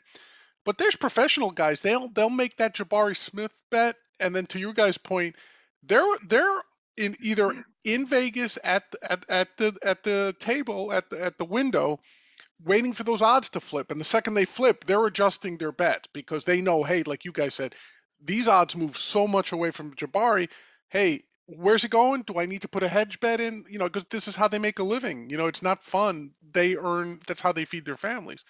but there's professional guys. They'll they'll make that Jabari Smith bet, and then to your guys' point, they're they're in either in Vegas at at, at the at the table at the at the window waiting for those odds to flip and the second they flip they're adjusting their bet because they know hey like you guys said these odds move so much away from Jabari hey where's it going? Do I need to put a hedge bed in? You know, because this is how they make a living. You know, it's not fun. They earn. That's how they feed their families.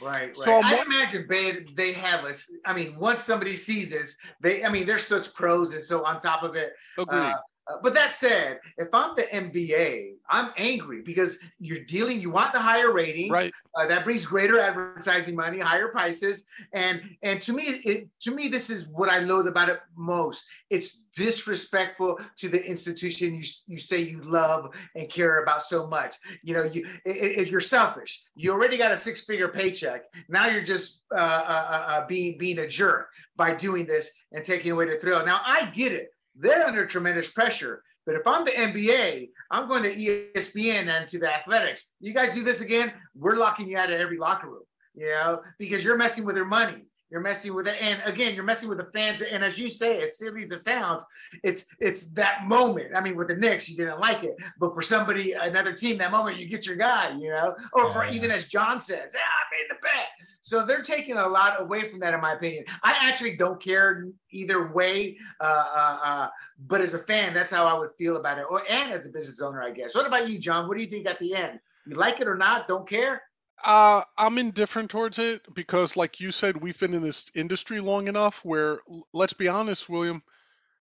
Right, right. So I imagine they they have us. I mean, once somebody sees this, they. I mean, they're such pros, and so on top of it, uh, uh, but that said, if I'm the NBA, I'm angry because you're dealing. You want the higher ratings, right? Uh, that brings greater advertising money, higher prices, and and to me, it to me, this is what I loathe about it most. It's disrespectful to the institution you you say you love and care about so much. You know, you if you're selfish, you already got a six figure paycheck. Now you're just uh, uh, uh, being being a jerk by doing this and taking away the thrill. Now I get it they're under tremendous pressure. But if I'm the NBA, I'm going to ESPN and to the athletics. You guys do this again, we're locking you out of every locker room, you know, because you're messing with their money. You're messing with it. And again, you're messing with the fans. And as you say, as silly as it sounds, it's it's that moment. I mean, with the Knicks, you didn't like it. But for somebody, another team, that moment you get your guy, you know, or for even as John says, yeah, I made the bet. So they're taking a lot away from that, in my opinion. I actually don't care either way. Uh, uh, uh, but as a fan, that's how I would feel about it. Or and as a business owner, I guess. What about you, John? What do you think at the end? You like it or not? Don't care? Uh, I'm indifferent towards it because, like you said, we've been in this industry long enough where, let's be honest, William,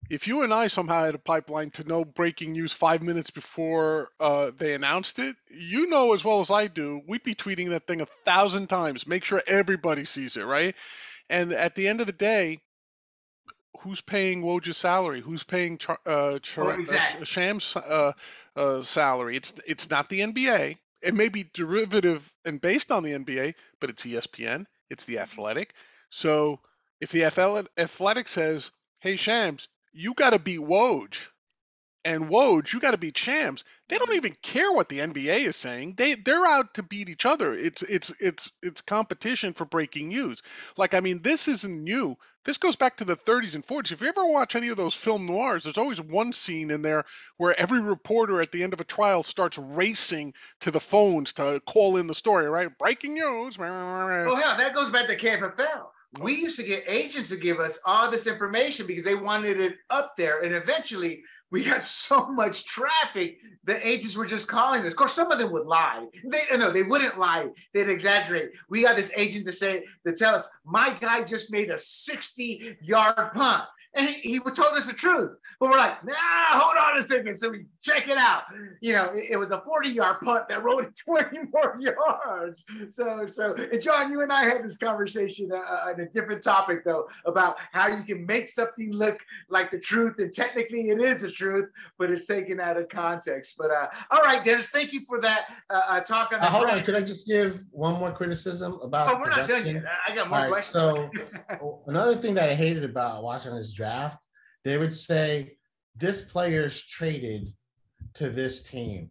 if you and I somehow had a pipeline to know breaking news five minutes before uh, they announced it, you know as well as I do, we'd be tweeting that thing a thousand times. Make sure everybody sees it, right? And at the end of the day, who's paying Woj's salary? Who's paying Char- uh, Char- oh, exactly. uh, Sham's uh, uh, salary? It's it's not the NBA it may be derivative and based on the NBA, but it's ESPN, it's the mm-hmm. Athletic. So if the Athletic says, "Hey Shams, you got to beat Woj," and Woj, you got to beat Shams. They don't mm-hmm. even care what the NBA is saying. They they're out to beat each other. It's it's it's it's competition for breaking news. Like I mean, this isn't new. This goes back to the 30s and 40s. If you ever watch any of those film noirs, there's always one scene in there where every reporter at the end of a trial starts racing to the phones to call in the story, right? Breaking news. Well, hell, that goes back to KFFL. We used to get agents to give us all this information because they wanted it up there. And eventually, we got so much traffic the agents were just calling us. Of course, some of them would lie. They no, they wouldn't lie. They'd exaggerate. We got this agent to say to tell us, my guy just made a 60 yard punt. And he, he told us the truth. But we're like, nah, hold on a second. So we check it out. You know, it, it was a 40 yard punt that rolled *laughs* 20 more yards. So, so, and John, you and I had this conversation uh, uh, on a different topic, though, about how you can make something look like the truth. And technically it is the truth, but it's taken out of context. But uh, all right, Dennis, thank you for that uh, uh talk on the uh, Hold on, could I just give one more criticism about? Oh, we're not done yet. I got more right, questions. So, *laughs* another thing that I hated about watching this draft, they would say this player's traded to this team,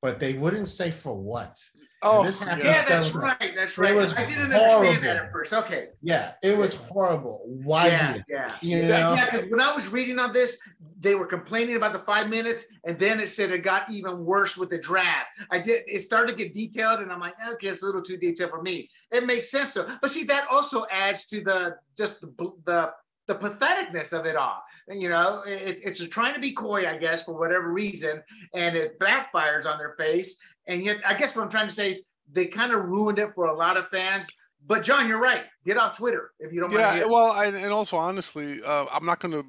but they wouldn't say for what. Oh, yeah, that's right. That's right. I didn't horrible. understand that at first. Okay. Yeah, it was horrible. Why? Yeah, yeah. You know? Yeah, because when I was reading on this, they were complaining about the five minutes, and then it said it got even worse with the draft. I did it started to get detailed, and I'm like, okay, it's a little too detailed for me. It makes sense though. But see, that also adds to the just the the the patheticness of it all. You know, it, it's trying to be coy, I guess, for whatever reason, and it backfires on their face. And yet, I guess what I'm trying to say is they kind of ruined it for a lot of fans. But John, you're right. Get off Twitter if you don't yeah, mind. Yeah, well, I, and also honestly, uh, I'm not going to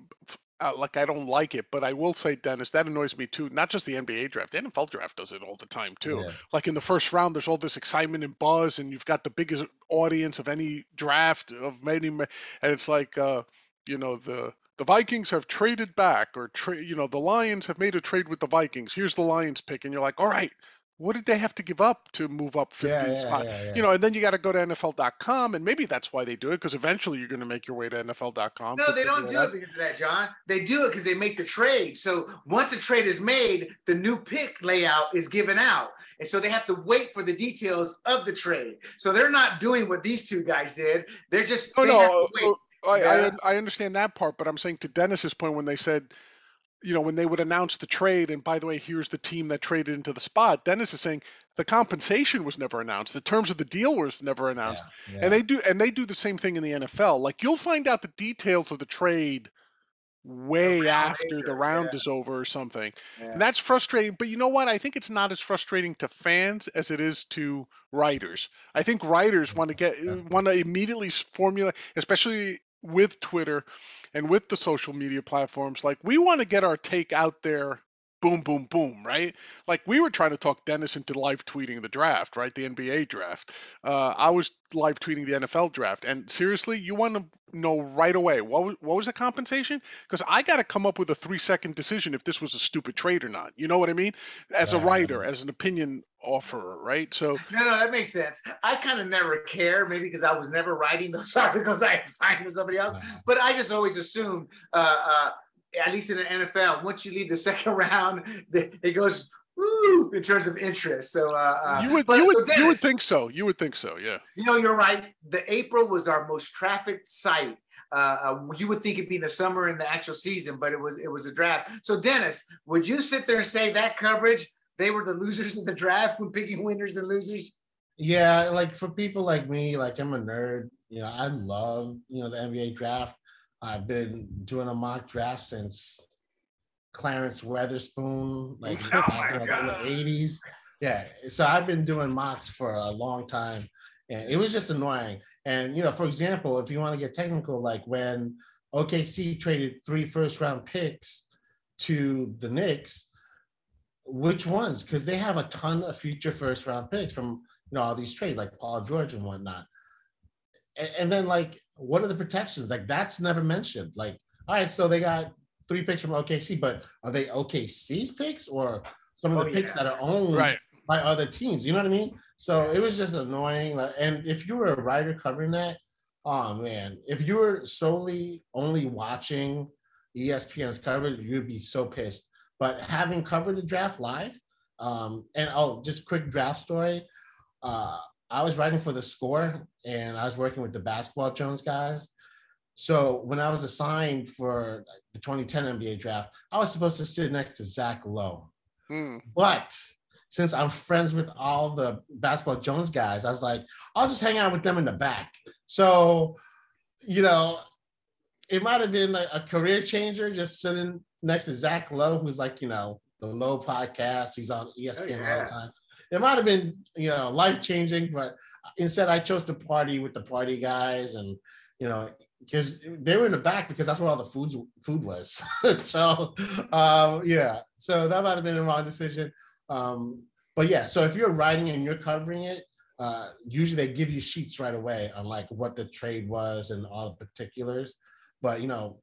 uh, like I don't like it, but I will say, Dennis, that annoys me too. Not just the NBA draft, the NFL draft does it all the time too. Yeah. Like in the first round, there's all this excitement and buzz, and you've got the biggest audience of any draft of many, and it's like, uh, you know, the the Vikings have traded back, or tra- you know, the Lions have made a trade with the Vikings. Here's the Lions pick, and you're like, all right, what did they have to give up to move up 15 yeah, spots? Yeah, yeah, you know, and then you got to go to NFL.com, and maybe that's why they do it because eventually you're going to make your way to NFL.com. No, they don't do it because of that, John. They do it because they make the trade. So once a trade is made, the new pick layout is given out, and so they have to wait for the details of the trade. So they're not doing what these two guys did. They're just oh no. Uh, Oh, I, I, I understand that part, but I'm saying to Dennis's point when they said you know, when they would announce the trade, and by the way, here's the team that traded into the spot. Dennis is saying the compensation was never announced, the terms of the deal was never announced, yeah, yeah. and they do, and they do the same thing in the NFL. Like you'll find out the details of the trade way after later, the round yeah. is over or something, and that's frustrating. But you know what? I think it's not as frustrating to fans as it is to writers. I think writers want to get want to immediately formulate, especially with Twitter and with the social media platforms, like we want to get our take out there boom, boom, boom, right? Like we were trying to talk Dennis into live tweeting the draft, right? The NBA draft. Uh, I was live tweeting the NFL draft. And seriously, you want to know right away what was, what was the compensation? Because I got to come up with a three second decision if this was a stupid trade or not. You know what I mean? As a writer, as an opinion offerer, right? So *laughs* no, no, that makes sense. I kind of never care, maybe because I was never writing those *laughs* articles I signed with somebody else. But I just always assumed. Uh, uh, at least in the NFL, once you leave the *laughs* second round, it goes woo, in terms of interest. So uh, uh you would you would so Dennis, you would think so. You would think so, yeah. You know, you're right. The April was our most trafficked site. Uh, uh, you would think it'd be the summer in the actual season, but it was it was a draft. So Dennis, would you sit there and say that coverage they were the losers of the draft when picking winners and losers? Yeah, like for people like me, like I'm a nerd. You know, I love you know the NBA draft. I've been doing a mock draft since Clarence Weatherspoon, like *laughs* oh in the 80s. Yeah. So I've been doing mocks for a long time. And it was just annoying. And you know, for example, if you want to get technical, like when OKC traded three first round picks to the Knicks, which ones? Because they have a ton of future first round picks from you know all these trades, like Paul George and whatnot and, then like what are the protections? Like that's never mentioned. Like, all right, so they got three picks from OKC, but are they OKC's picks or some of the oh, picks yeah. that are owned right. by other teams? You know what I mean? So it was just annoying. And if you were a writer covering that, oh man, if you were solely only watching ESPN's coverage, you'd be so pissed. But having covered the draft live, um, and oh, just quick draft story. Uh, I was writing for the score and I was working with the basketball Jones guys. So when I was assigned for the 2010 NBA draft, I was supposed to sit next to Zach Lowe. Hmm. But since I'm friends with all the basketball Jones guys, I was like, I'll just hang out with them in the back. So, you know, it might have been a, a career changer just sitting next to Zach Lowe, who's like, you know, the Lowe podcast. He's on ESPN oh, yeah. all the time it might have been you know life changing, but instead I chose to party with the party guys and you know because they were in the back because that's where all the food food was. *laughs* so um, yeah, so that might have been a wrong decision. Um, but yeah, so if you're writing and you're covering it, uh, usually they give you sheets right away on like what the trade was and all the particulars. But you know,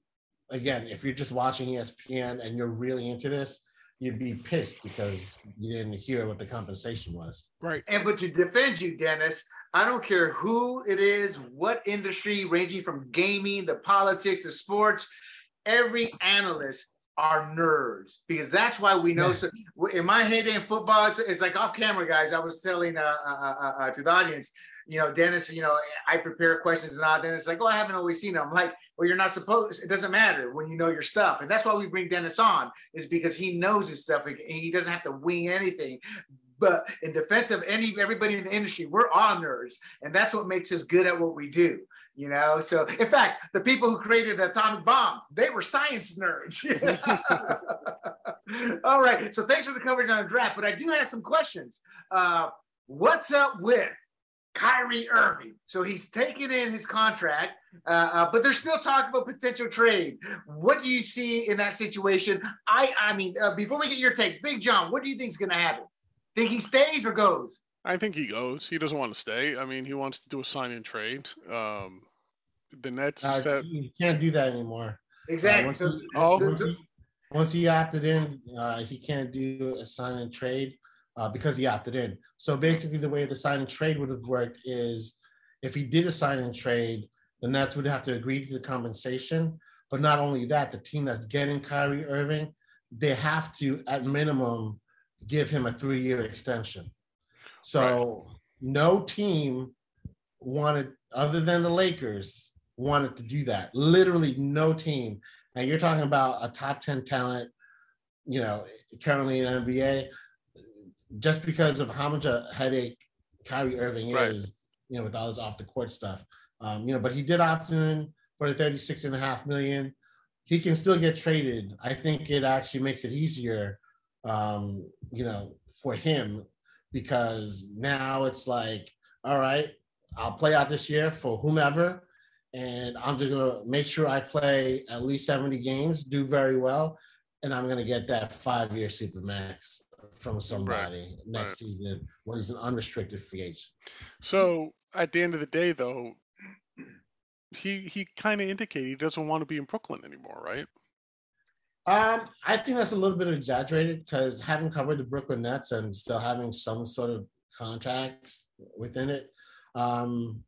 again, if you're just watching ESPN and you're really into this, you'd be pissed because you didn't hear what the compensation was. Right. And but to defend you, Dennis, I don't care who it is, what industry, ranging from gaming, the politics, the sports, every analyst are nerds because that's why we know. Yeah. So in my heyday in football, it's, it's, like off camera, guys. I was telling uh, uh, uh, uh, to the audience, you know, Dennis, you know, I prepare questions and all. Dennis like, oh, I haven't always seen him. I'm like, well, you're not supposed. It doesn't matter when you know your stuff, and that's why we bring Dennis on is because he knows his stuff. and He doesn't have to wing anything. But in defense of any everybody in the industry, we're all nerds, and that's what makes us good at what we do. You know, so in fact, the people who created the atomic bomb, they were science nerds. *laughs* all right. So thanks for the coverage on the draft. But I do have some questions. Uh, what's up with Kyrie Irving? So he's taken in his contract, uh, uh, but they're still talking about potential trade. What do you see in that situation? I, I mean, uh, before we get your take, Big John, what do you think is going to happen? Think he stays or goes? I think he goes. He doesn't want to stay. I mean, he wants to do a sign and trade. Um, the Nets Uh, said, you can't do that anymore. Exactly. Uh, once, so, he, Oh. so- once, he, once he opted in, uh, he can't do a sign and trade uh, because he opted in. So basically, the way the sign and trade would have worked is if he did a sign and trade, the Nets would have to agree to the compensation. But not only that, the team that's getting Kyrie Irving, they have to, at minimum, give him a three year extension. So no team wanted, other than the Lakers, wanted to do that. Literally no team. And you're talking about a top 10 talent, you know, currently in NBA, just because of how much a headache Kyrie Irving Right. is, you know, with all his off the court stuff. Um, you know, but he did opt in for the 36 and a half million. He can still get traded. I think it actually makes it easier, um, you know, for him because now it's like, all right, I'll play out this year for whomever, and I'm just gonna make sure I play at least 70 games, do very well, and I'm gonna get that five-year super max from somebody next right. season when he's an unrestricted free agent. so at the end of the day, though, he he kind of indicated he doesn't want to be in Brooklyn anymore, right? Um, I think that's a little bit exaggerated because having covered the Brooklyn Nets and still having some sort of contacts within it, um,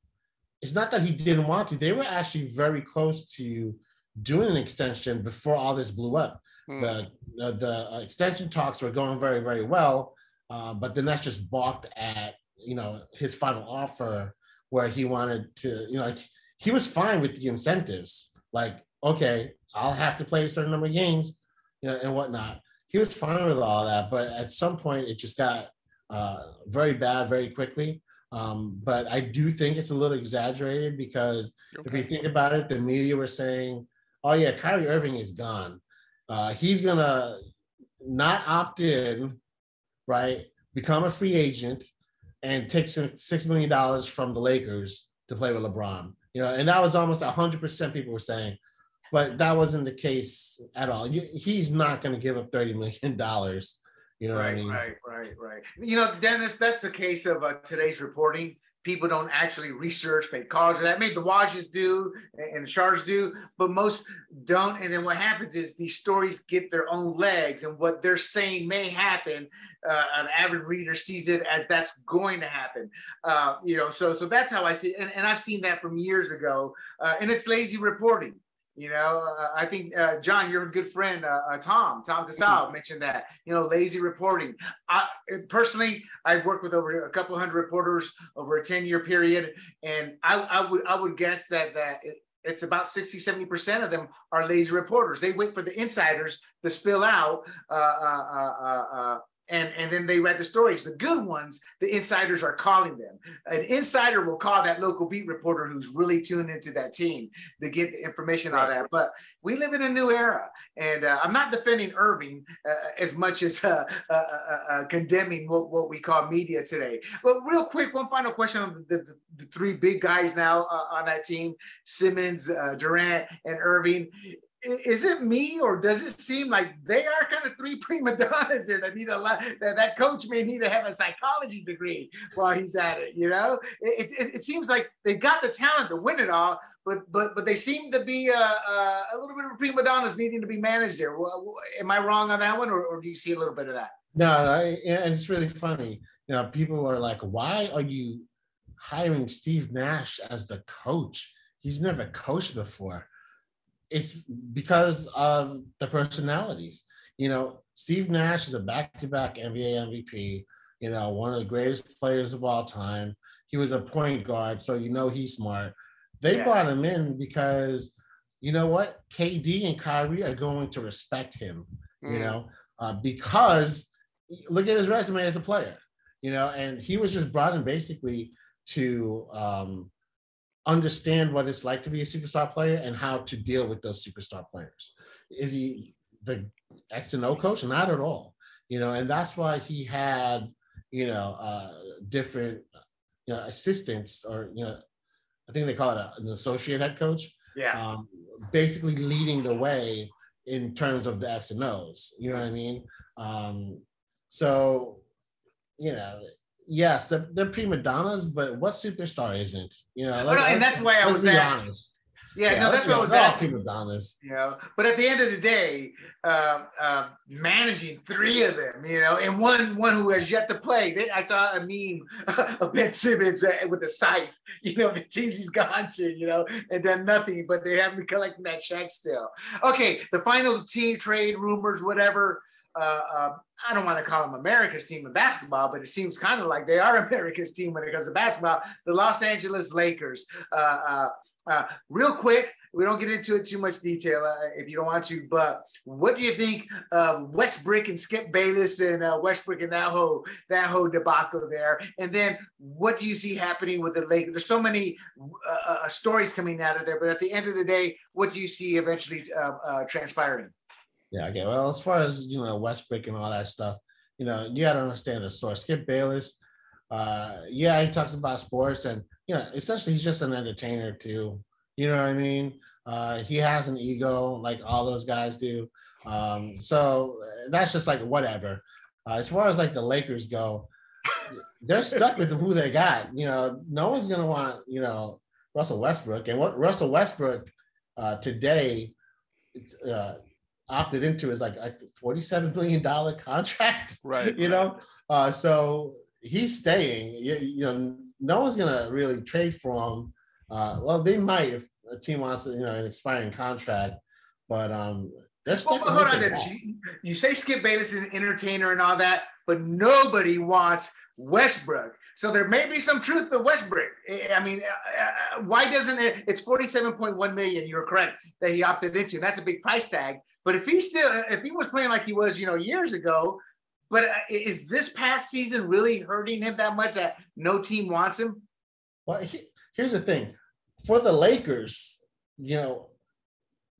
it's not that he didn't want to. They were actually very close to doing an extension before all this blew up. Hmm. The the, the uh, extension talks were going very very well, uh, but the Nets just balked at you know his final offer where he wanted to you know he was fine with the incentives like okay I'll have to play a certain number of games you know and whatnot. He was fine with all that, but at some point it just got uh, very bad very quickly. Um, but I do think it's a little exaggerated because if you think about it, the media were saying, "Oh yeah, Kyrie Irving is gone. Uh, he's gonna not opt in, right? Become a free agent and take some six million dollars from the Lakers to play with LeBron. You know, and that was almost hundred percent people were saying, but that wasn't the case at all. You, he's not going to give up thirty *laughs* million dollars. You know what I right, mean? right, right, right. You know, Dennis, that's a case of uh, today's reporting. People don't actually research, make calls, or that made the Washes do and the Sharks do, but most don't. And then what happens is these stories get their own legs, and what they're saying may happen. Uh, an average reader sees it as that's going to happen. Uh, you know, so so that's how I see it, and, and I've seen that from years ago. Uh, and it's lazy reporting. You know, uh, I think uh, John, you're a good friend. Uh, uh, Tom, Tom Casal mentioned that. You know, lazy reporting. I personally, I've worked with over a couple hundred reporters over a ten year period, and I, I would I would guess that that. It, it's about 60, 70% of them are lazy reporters. They wait for the insiders to spill out uh, uh, uh, uh, uh, and and then they read the stories. The good ones, the insiders are calling them. An insider will call that local beat reporter who's really tuned into that team to get the information on that. But we live in a new era, and uh, I'm not defending Irving uh, as much as uh, uh, uh, uh, condemning what, what we call media today. But real quick, one final question on the, the, the three big guys now uh, on that team: Simmons, uh, Durant, and Irving is it me or does it seem like they are kind of three *laughs* prima donnas there that need a lot that, that coach may need to have a psychology degree while he's at it you know it, it, it seems like they've got the talent to win it all but but but they seem to be uh, uh, a little bit of prima donnas needing to be managed there am i wrong on that one or, or do you see a little bit of that No, no, and it's really funny. You know, people are like, "Why are you hiring Steve Nash as the coach? He's never coached before." It's because of the personalities. You know, Steve Nash is a back-to-back NBA MVP. You know, one of the greatest players of all time. He was a point guard, so you know he's smart. They Yeah. brought him in because you know what? KD and Kyrie are going to respect him, you Mm. know, uh, because look at his resume as a player, you know, and he was just brought in basically to um, understand what it's like to be a superstar player and how to deal with those superstar players. Is he the X and O coach? Not at all, you know, and that's why he had, you know, uh, different, you know, assistants or, you know, I think they call it a, an associate head coach Yeah. um, basically leading the way in terms of the X and O's. You know what I mean? Um, so, you know, yes, they're, they're prima donnas, but what superstar isn't? You know, no, and that's why I was asking. honest. Yeah, no, that's what I was asking. Prima donnas. You know, but at the end of the day, uh, uh, managing three of them, you know, and one one who has yet to play. They, I saw a meme *laughs* of Ben Simmons uh, with a scythe, you know, the teams he's gone to, you know, and done nothing, but they haven't been collecting that check still. Okay, the final team trade rumors, whatever. Uh, uh, I don't want to call them America's team in basketball, but it seems kind of like they are *laughs* America's team when it comes to basketball. The Los Angeles Lakers. Uh, uh, uh, real quick, we don't get into it too much detail uh, if you don't want to, but what do you think of Westbrook and Skip Bayless and uh, Westbrook and that whole that whole debacle there? And then what do you see happening with the Lakers? There's so many stories coming out of there, but at the end of the day, what do you see eventually transpiring? Yeah, okay. Well, as far as you know, Westbrook and all that stuff, you know, you gotta understand the source. Skip Bayless, uh, yeah, he talks about sports and you know, essentially he's just an entertainer too. You know what I mean? Uh, he has an ego like all those guys do. Um, so that's just like whatever. Uh, as far as like the Lakers go, they're stuck with who they got. You know, no one's gonna want you know Russell Westbrook, and what Russell Westbrook uh, today uh, opted into is like a forty-seven billion dollar contract. *laughs* Right. You know, uh, so he's staying. You, you know, no one's gonna really trade for him. Uh, well, they might if a team wants you know an expiring contract, but um, they're Well, hold on. Dennis. You, you say Skip Bayless is an entertainer and all that, but nobody wants Westbrook. So there may be some truth to Westbrook. I I mean, uh, uh, why doesn't it? It's forty-seven point one million. You're correct that he opted into. And That's a big price tag. But if he still, if he was playing like he was, you know, years ago, but uh, is this past season really hurting him that much that no team wants him? Well, he, here's the thing for the Lakers, you know,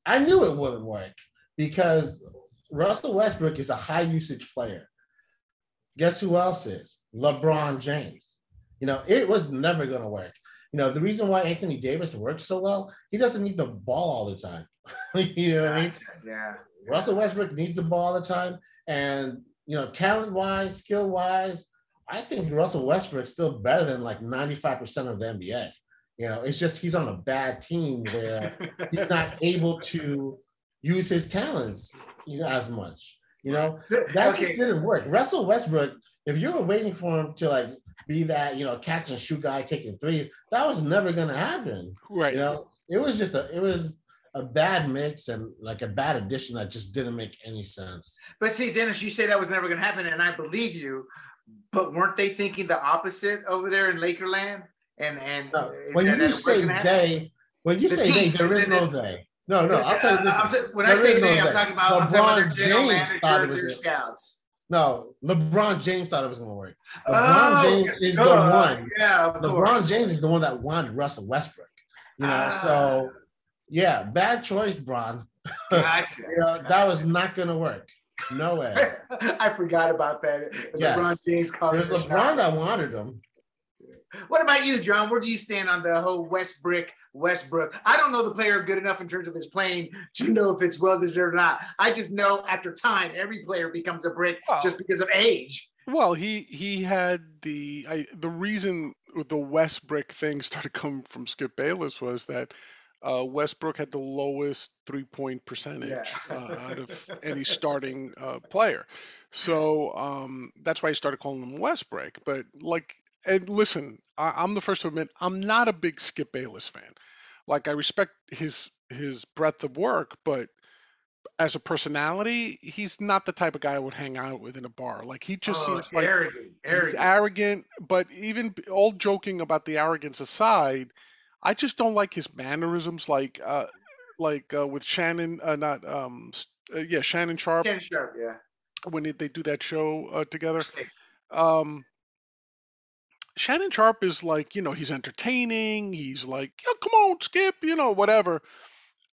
I knew it wouldn't work because Russell Westbrook is a high usage player. Guess who else is? LeBron James. You know, it was never going to work. You know, the reason why Anthony Davis works so well, he doesn't need the ball all the time. *laughs* you know what I mean? Yeah. Russell Westbrook needs the ball all the time. And, you know, talent wise, skill wise, I think Russell Westbrook's still better than like 95% of the NBA. You know, it's just he's on a bad team where he's not *laughs* able to use his talents, you know, as much. You know, that okay. just didn't work. Russell Westbrook, if you were waiting for him to like be that, you know, catch and shoot guy taking three, that was never gonna happen. Right. You know, it was just a it was a bad mix and like a bad addition that just didn't make any sense. But see, Dennis, you say that was never going to happen, and I believe you. But weren't they thinking the opposite over there in Lakerland? And and No, when that- you say wasn't they, when you The say they, there is no the- they. No, no, I'll tell you this. I'm t- when I say is no they, I'm talking about, I'm talking about their LeBron general James thought it was their a- scouts. No, LeBron James thought it was going to work. LeBron Oh, James is the one. Yeah, LeBron course. James is the one that wanted Russell Westbrook. You know, Ah. so yeah, bad choice, Bron. *laughs* Gotcha. You know, that was not going to work. No way. *laughs* I forgot about that. Yes. LeBron James calling There's the LeBron that wanted him. What about you, John? Where do you stand on the whole Westbrook? Westbrook. I don't know the player good enough in terms of his playing to know if it's well deserved or not. I just know after time, every player becomes a brick Well- just because of age. Well, he he had the I, the reason the Westbrook thing started coming from Skip Bayless was that uh, Westbrick had the lowest three point percentage Yeah. uh, *laughs* out of any starting uh, player, so um, that's why he started calling him Westbrook. But like, and listen, I, I'm the first to admit I'm not a big Skip Bayless fan. Like, I respect his his breadth of work, but as a personality, he's not the type of guy I would hang out with in a bar. Like he just Oh, seems like arrogant, he's arrogant. arrogant. But even all joking about the arrogance aside, I just don't like his mannerisms. Like, uh, like uh, with Shannon, uh, not um, uh, yeah, Shannon Sharpe Ken Sharp, yeah. when they do that show uh, together. Um, Shannon Sharpe is like, you know, he's entertaining. He's like, yeah, come on, Skip, you know, whatever.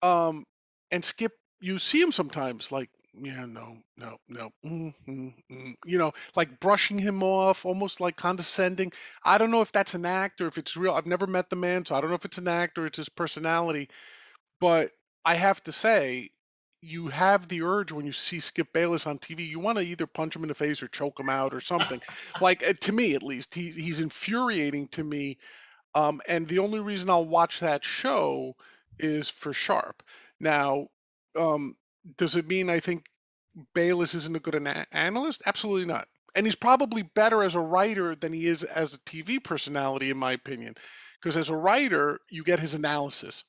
Um, and Skip, you see him sometimes like, yeah, no, no, no, mm, mm, mm, you know, like brushing him off, almost like condescending. I don't know if that's an act or if it's real. I've never met the man, so I don't know if it's an act or it's his personality. But I have to say, you have the urge when you see Skip Bayless on TV, you want to either punch him in the face or choke him out or something. *laughs* like uh, to me, at least, he, he's infuriating to me. Um, and the only reason I'll watch that show is for Sharpe. Now, um, does it mean I think Bayless isn't a good ana- analyst? Absolutely not. And he's probably better as a writer than he is as a TV personality, in my opinion. Because as a writer, you get his analysis,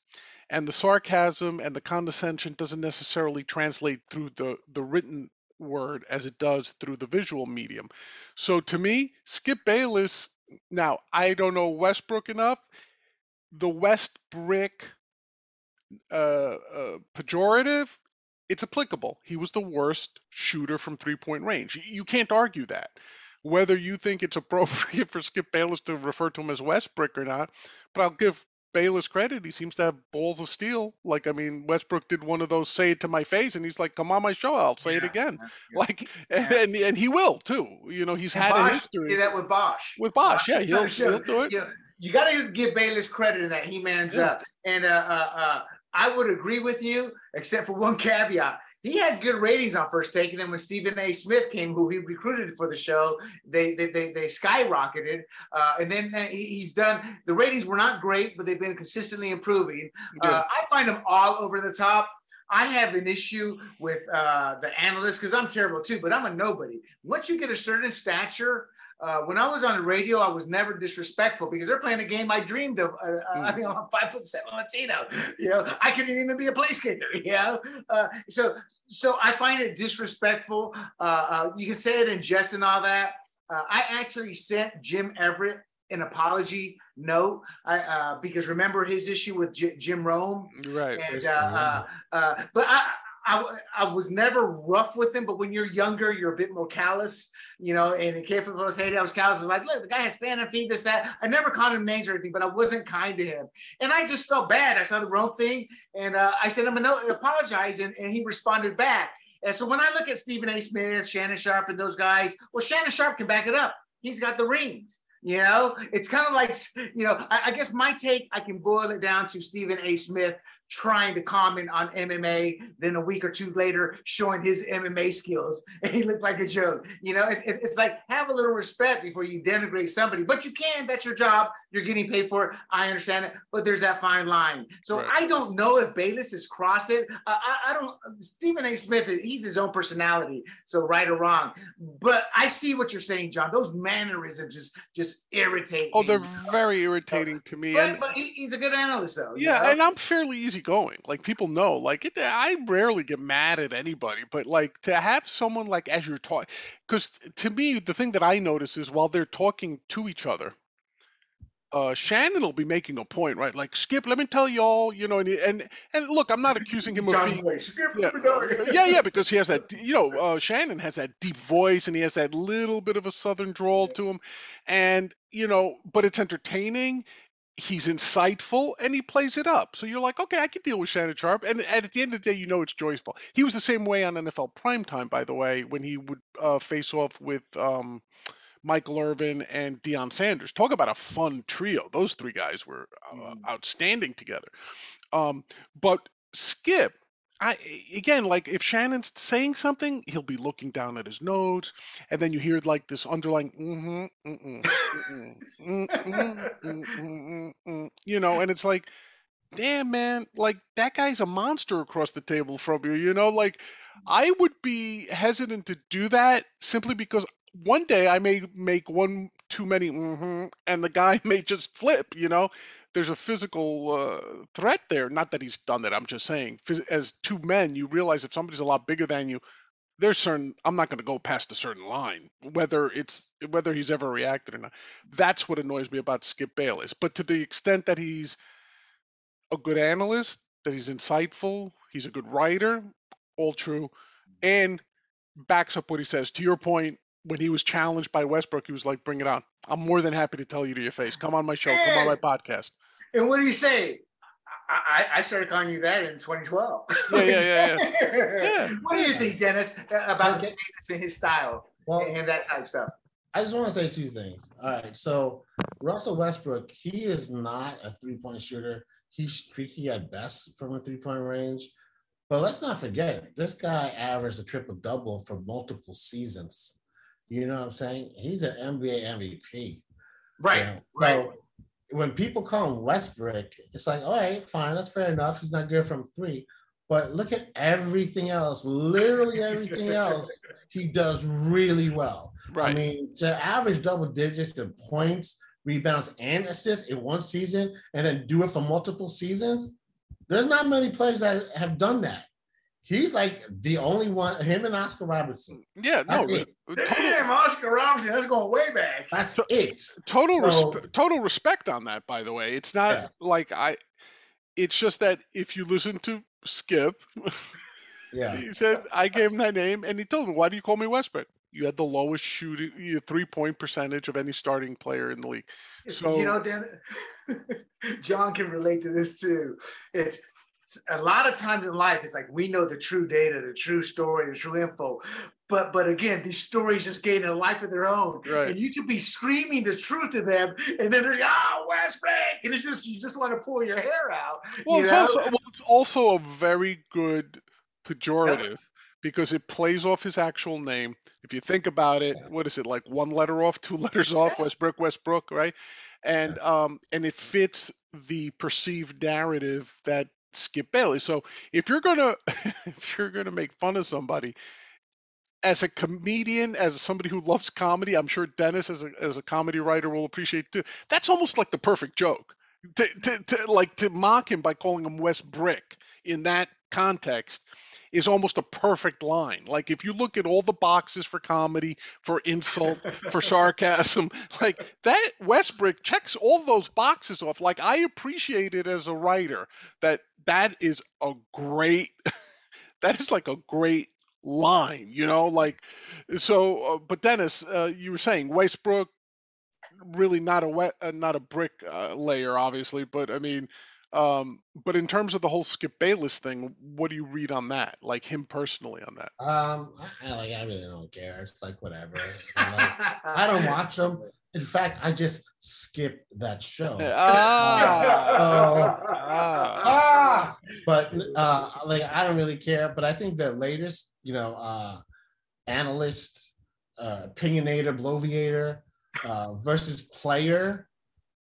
and the sarcasm and the condescension doesn't necessarily translate through the the written word as it does through the visual medium. So to me, Skip Bayless. Now I don't know Westbrook enough. The West Brick uh, uh, pejorative, it's applicable. He was the worst shooter from three point range. You- can't argue that. Whether you think it's *laughs* appropriate for Skip Bayless to refer to him as Westbrick or not, but I'll give Bayless credit. He seems to have balls of steel. Like, I mean, Westbrook did one of those say it to my face, and he's like, come on my show, I'll say it again. yeah, yeah. Like, and, Yeah. and, and he will too. You know, he's And had a history did that with Bosh. with Bosh. Yeah, he'll, he'll do it. You, know, you got to give Bayless credit in that he mans Yeah. up. And uh, uh, uh, I would agree with you, except for one *laughs* caveat. He had good ratings on first take, and then when Stephen A. Smith came, who he recruited for the show, they they they, they skyrocketed. Uh, and then uh, he's done. The ratings were not great, but they've been consistently improving. Uh, I find them all over the top. I have an issue with uh, the analysts because I'm terrible too, but I'm a nobody. Once you get a certain stature, uh, when I was on the radio, I was never disrespectful because they're playing a game I dreamed of. Uh, I Mm. mean, I'm five foot seven Latino. You know, I couldn't even be a play skater. *laughs* You know, uh, so so I find it disrespectful. Uh, uh, you can say it in jest and all that. Uh, I actually sent Jim Everett an apology note I, uh, because remember his issue with J- Jim Rome Right. and uh, uh, uh, but I, I I was never rough with him. But when you're younger, you're a bit more callous, you know. And came from us hated, I was callous. I was like, look, the guy has fan and feed this that. I never called him names or anything, but I wasn't kind to him, and I just felt bad. I saw the wrong thing, and uh, I sent him a note, apologize, and, and he responded back. And so when I look at Stephen A. Smith, Shannon Sharpe, and those guys, well, Shannon Sharpe can back it up. He's got the rings. You know, it's kind of like, you know, I, I guess my take, I can boil it down to Stephen A. Smith trying to comment on MMA, then a week or two later showing his MMA skills, and *laughs* he looked like a joke. You know, it, it- it's like have a little respect before you denigrate somebody, but you can. That's your job. You're getting paid for it. I understand it, but there's that fine line. So Right. I don't know if Bayless has crossed it. Uh, I, I don't. Stephen A. Smith, he's his own personality, so right or wrong. But I see what you're saying, John. Those mannerisms just just irritate. Oh, me. they're very irritating to me. But, and but he, he's a good analyst, though. you yeah, know? and I'm fairly easygoing. Like people know. Like it, I rarely get mad at anybody, but like to have someone like as you're talking, because to me the thing that I notice is while they're talking to each other, uh, Shannon will be making a point, right? Like Skip, let me tell y'all, you know, and and, and look, I'm not accusing him of being "Skip, yeah, let me go." yeah, yeah, because he has that, you know, uh, Shannon has that deep voice and he has that little bit of a southern drawl to him, and you know, but it's entertaining. He's insightful and he plays it up. So you're like, okay, I can deal with Shannon Sharpe. And at the end of the day, you know it's Joy's fault. He was the same way on NFL Primetime, by the way, when he would uh, face off with um, Michael Irvin and Deion Sanders. Talk about a fun trio. Those three guys were uh, Mhm. outstanding together. Um, but Skip, I again, like if Shannon's saying something, he'll be looking down at his notes, and then you hear like this underlying, mm-hmm, mm," you know, and it's like, damn man, like that guy's a monster across the table from you, you know, like I would be hesitant to do that simply because one day I may make one too many, mm-hmm, and the guy *laughs* may just flip, you know. There's a physical uh, threat there. Not that he's done that. I'm just saying, as two men, you realize if somebody's a lot bigger than you, there's certain. I'm not going to go past a certain line, whether it's whether he's ever reacted or not. That's what annoys me about Skip Bayless. But to the extent that he's a good analyst, that he's insightful, he's a good writer, all true, and backs up what he says. To your point, when he was challenged by Westbrook, he was like, "Bring it on! I'm more than happy to tell you to your face. Come on my show. Come on my podcast." And what do you say? I, I started calling you that in 2012. *laughs* Yeah, yeah, yeah, yeah. yeah. What do you think, Dennis, uh, about Okay. Davis and his style Well, and that type stuff? I just want to say two things. All right. So Russell Westbrook, he is not a three point shooter. He's streaky at best from a three point range. But let's not forget, this guy averaged a triple double for multiple seasons. You know what I'm saying? He's an NBA MVP. Right, you know? right. When people call him Westbrick, it's like, all right, fine, that's fair enough. He's not good from three. But look at everything else, literally everything else *laughs* he does really well. Right. I mean, to average double digits in points, rebounds, and assists in one season, and then do it for multiple seasons, there's not many players that have done that. He's like the only one, him and Oscar Robertson. yeah. No. That's it. Total, Damn, Oscar Robertson, that's going way back. That's it. total, So- respe- total respect on that. By the way, it's not Yeah. like I. It's just that if you listen to Skip, *laughs* Yeah. he said I gave him that name, and he told me, "Why do you call me Westbrick? You had the lowest shooting, three point percentage of any starting player in the league." So you know, Dan, *laughs* John can relate to this too. It's, it's a lot of times in life, it's like we know the true data, the true story, the true info. But but again, these stories just gain a life of their own. Right. And you could be screaming the truth to them, and then they're like, oh, Westbrick. And it's just you just want to pull your hair out. Well, it's also well, it's also a very good pejorative because it plays off his actual name. If you think about it, what is it like one letter off, two *laughs* letters off, Yeah. Westbrook, Westbrook, right? And um and it fits the perceived narrative that Skip Bayless. So if you're gonna *laughs* if you're gonna make fun of somebody as a comedian, as somebody who loves comedy, I'm sure Dennis as a as a comedy writer will appreciate too. That's almost like the perfect joke. To, to, to like to mock him by calling him West Brick in that context is almost a perfect line. Like if you look at all the boxes for comedy, for insult, for *laughs* sarcasm, like that Westbrick checks all those boxes off. Like I appreciate it as a writer that that is a great *laughs* that is like a great line, you know, like so uh, but Dennis, uh, you were saying Westbrook really not a wet, uh, not a brick uh, layer obviously, but I mean um, but in terms of the whole Skip Bayless thing, what do you read on that? Like him personally on that? Um, I, I like I really don't care. It's like whatever. Like, I don't watch them. In fact, I just skip that show. *laughs* Ah, *laughs* ah. ah, but uh, like I don't really care. But I think the latest, you know, uh, analyst, uh, opinionator, bloviator uh, versus player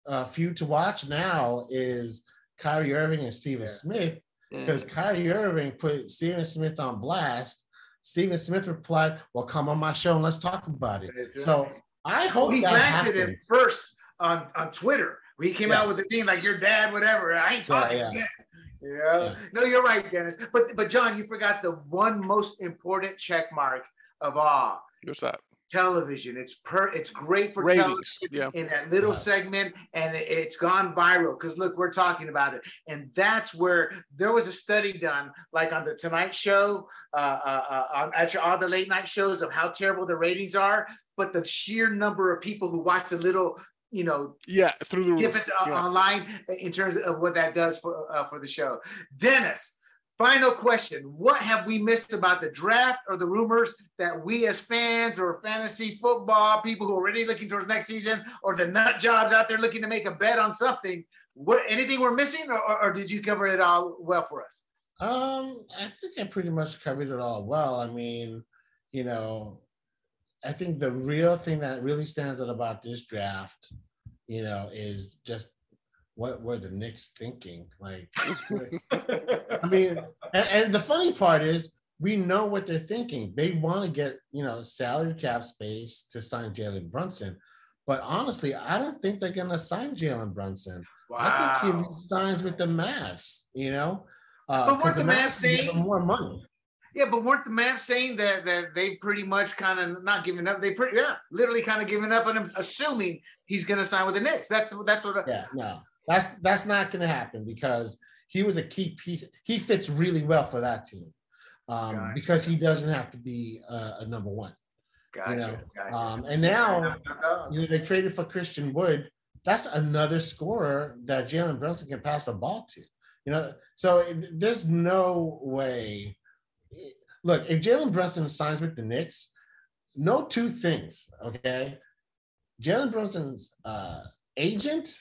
uh, feud to watch now is Kyrie Irving and Stephen Yeah. Smith because Kyrie Irving put Stephen Smith on blast. Stephen Smith replied, "Well, come on my show and let's talk about it." That's So. I hope he that blasted him first on, on Twitter. He came Yeah. out with a thing like your dad, whatever. I ain't talking. yeah. Yeah, yeah. Yeah. No, you're right, Dennis. But but John, you forgot the one most important check mark of all. What's that? Television. It's per it's great for Ratings. television Yeah. in that little Yeah. segment, and it- it's gone viral because look, we're talking about it, and that's where there was a study done, like on the Tonight Show, uh, uh, uh, on actually all the late night shows of how terrible the ratings are, but the sheer number of people who watch the little, you know, Yeah, through the roof. difference uh, Yeah. online in terms of what that does for uh, for the show. Dennis, final question: What have we missed about the draft or the rumors that we as fans or fantasy football people who are already looking towards next season or the nut jobs out there looking to make a bet on something? What anything we're missing, or, or, or did you cover it all well for us? Um, I think I pretty much covered it all well. I mean, you know, I think the real thing that really stands out about this draft, you know, is just what were the Knicks thinking? Like, *laughs* I mean, and, and the funny part is we know what they're thinking. They want to get, you know, salary cap space to sign Jalen Brunson. But honestly, I don't think they're going to sign Jalen Brunson. Wow. I think he signs with the Mavs. You know, uh, but weren't the, the Mavs, saying more money? Yeah, but weren't the Mavs saying that that they pretty much kind of not giving up? They pretty yeah, literally kind of giving up on him, assuming he's going to sign with the Knicks. That's that's what. I, yeah, no, that's that's not going to happen because he was a key piece. He fits really well for that team um, gotcha. because he doesn't have to be a, a number one. Gotcha. You know? gotcha. Um, and now, you know, they traded for Christian Wood. That's another scorer that Jalen Brunson can pass the ball to. You know, so there's no way. Look, if Jalen Brunson signs with the Knicks, no two things. Okay, Jalen Brunson's uh, agent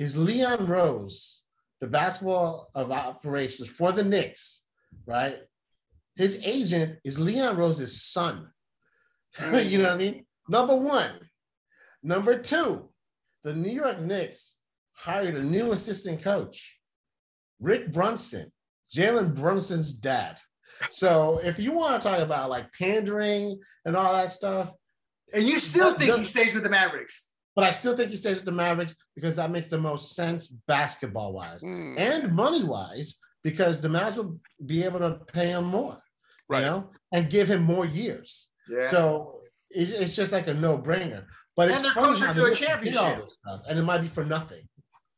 is Leon Rose, the basketball of operations for the Knicks, right? His agent is Leon Rose's son. *laughs* you know what I mean? Number one. Number two, the New York Knicks hired a new assistant coach, Rick Brunson, Jalen Brunson's dad. So if you want to talk about like pandering and all that stuff, and you still think he stays with the Mavericks. But I still think he stays with the Mavericks because that makes the most sense basketball wise mm. and money wise because the Mavs will be able to pay him more, right. you know, and give him more years. Yeah. So it's, it's just like a no brainer. But and they're closer to a championship, stuff, and it might be for nothing.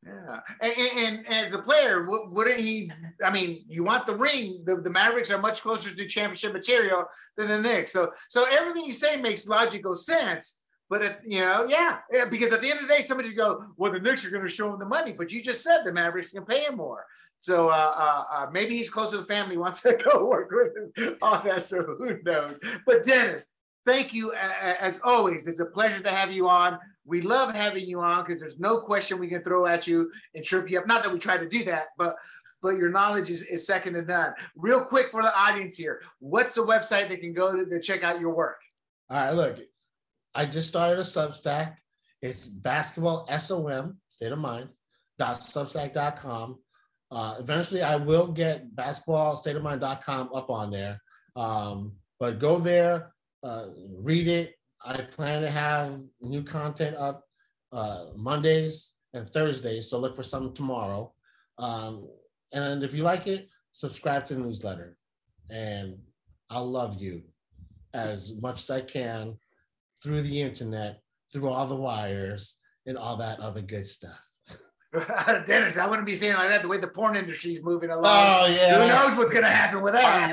Yeah, and, and, and, as a player, wouldn't he? I mean, you want the ring. The, the Mavericks are much closer to championship material than the Knicks. So, so everything you say makes logical sense. But if, you know, yeah, yeah, because at the end of the day, somebody go, well, the Knicks are going to show him the money, but you just said the Mavericks can pay him more. So uh, uh, uh, maybe he's close to the family, wants to *laughs* go work with him on that. So who knows? But Dennis, thank you as always. It's a pleasure to have you on. We love having you on because there's no question we can throw at you and trip you up. Not that we try to do that, but but your knowledge is, is second to none. Real quick for the audience here, what's the website they can go to, to check out your work? All right, look, I just started a Substack. It's basketball som state of mind dot substack.com. Uh, eventually, I will get basketball state of mind.com up on there. Um, but go there, uh, read it. I plan to have new content up uh, Mondays and Thursdays. So look for some tomorrow. Um, and if you like it, subscribe to the newsletter. And I'll love you as much as I can through the internet, through all the wires, and all that other good stuff. *laughs* Dennis, I wouldn't be saying like that the way the porn industry is moving along. Oh yeah. Who knows what's gonna happen with that?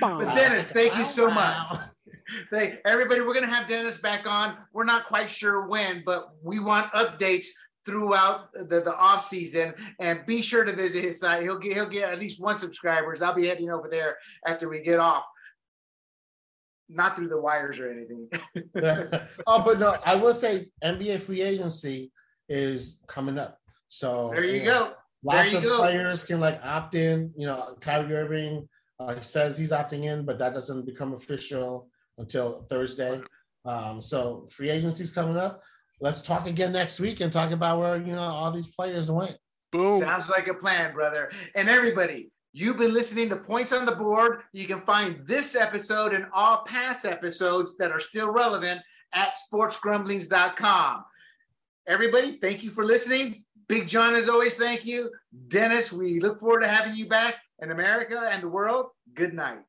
*laughs* but Dennis, thank you so much. *laughs* Thank everybody. We're gonna have Dennis back on. We're not quite sure when, but we want updates throughout the, the off season and be sure to visit his site. He'll get he'll get at least one subscribers. I'll be heading over there after we get off not through the wires or anything. *laughs* *laughs* oh, but no, I will say NBA free agency is coming up. So there you, you go. Know, lots of go. players can like opt in. You know, Kyrie Irving uh, says he's opting in, but that doesn't become official until Thursday. Um, so free agency's coming up. Let's talk again next week and talk about where you know all these players went. Boom. Sounds like a plan, brother. And everybody, You've been listening to Points on the Board. You can find this episode and all past episodes that are still relevant at sportsgrumblings.com. Everybody, thank you for listening. Big John, as always, thank you. Dennis, we look forward to having you back in America and the world. Good night.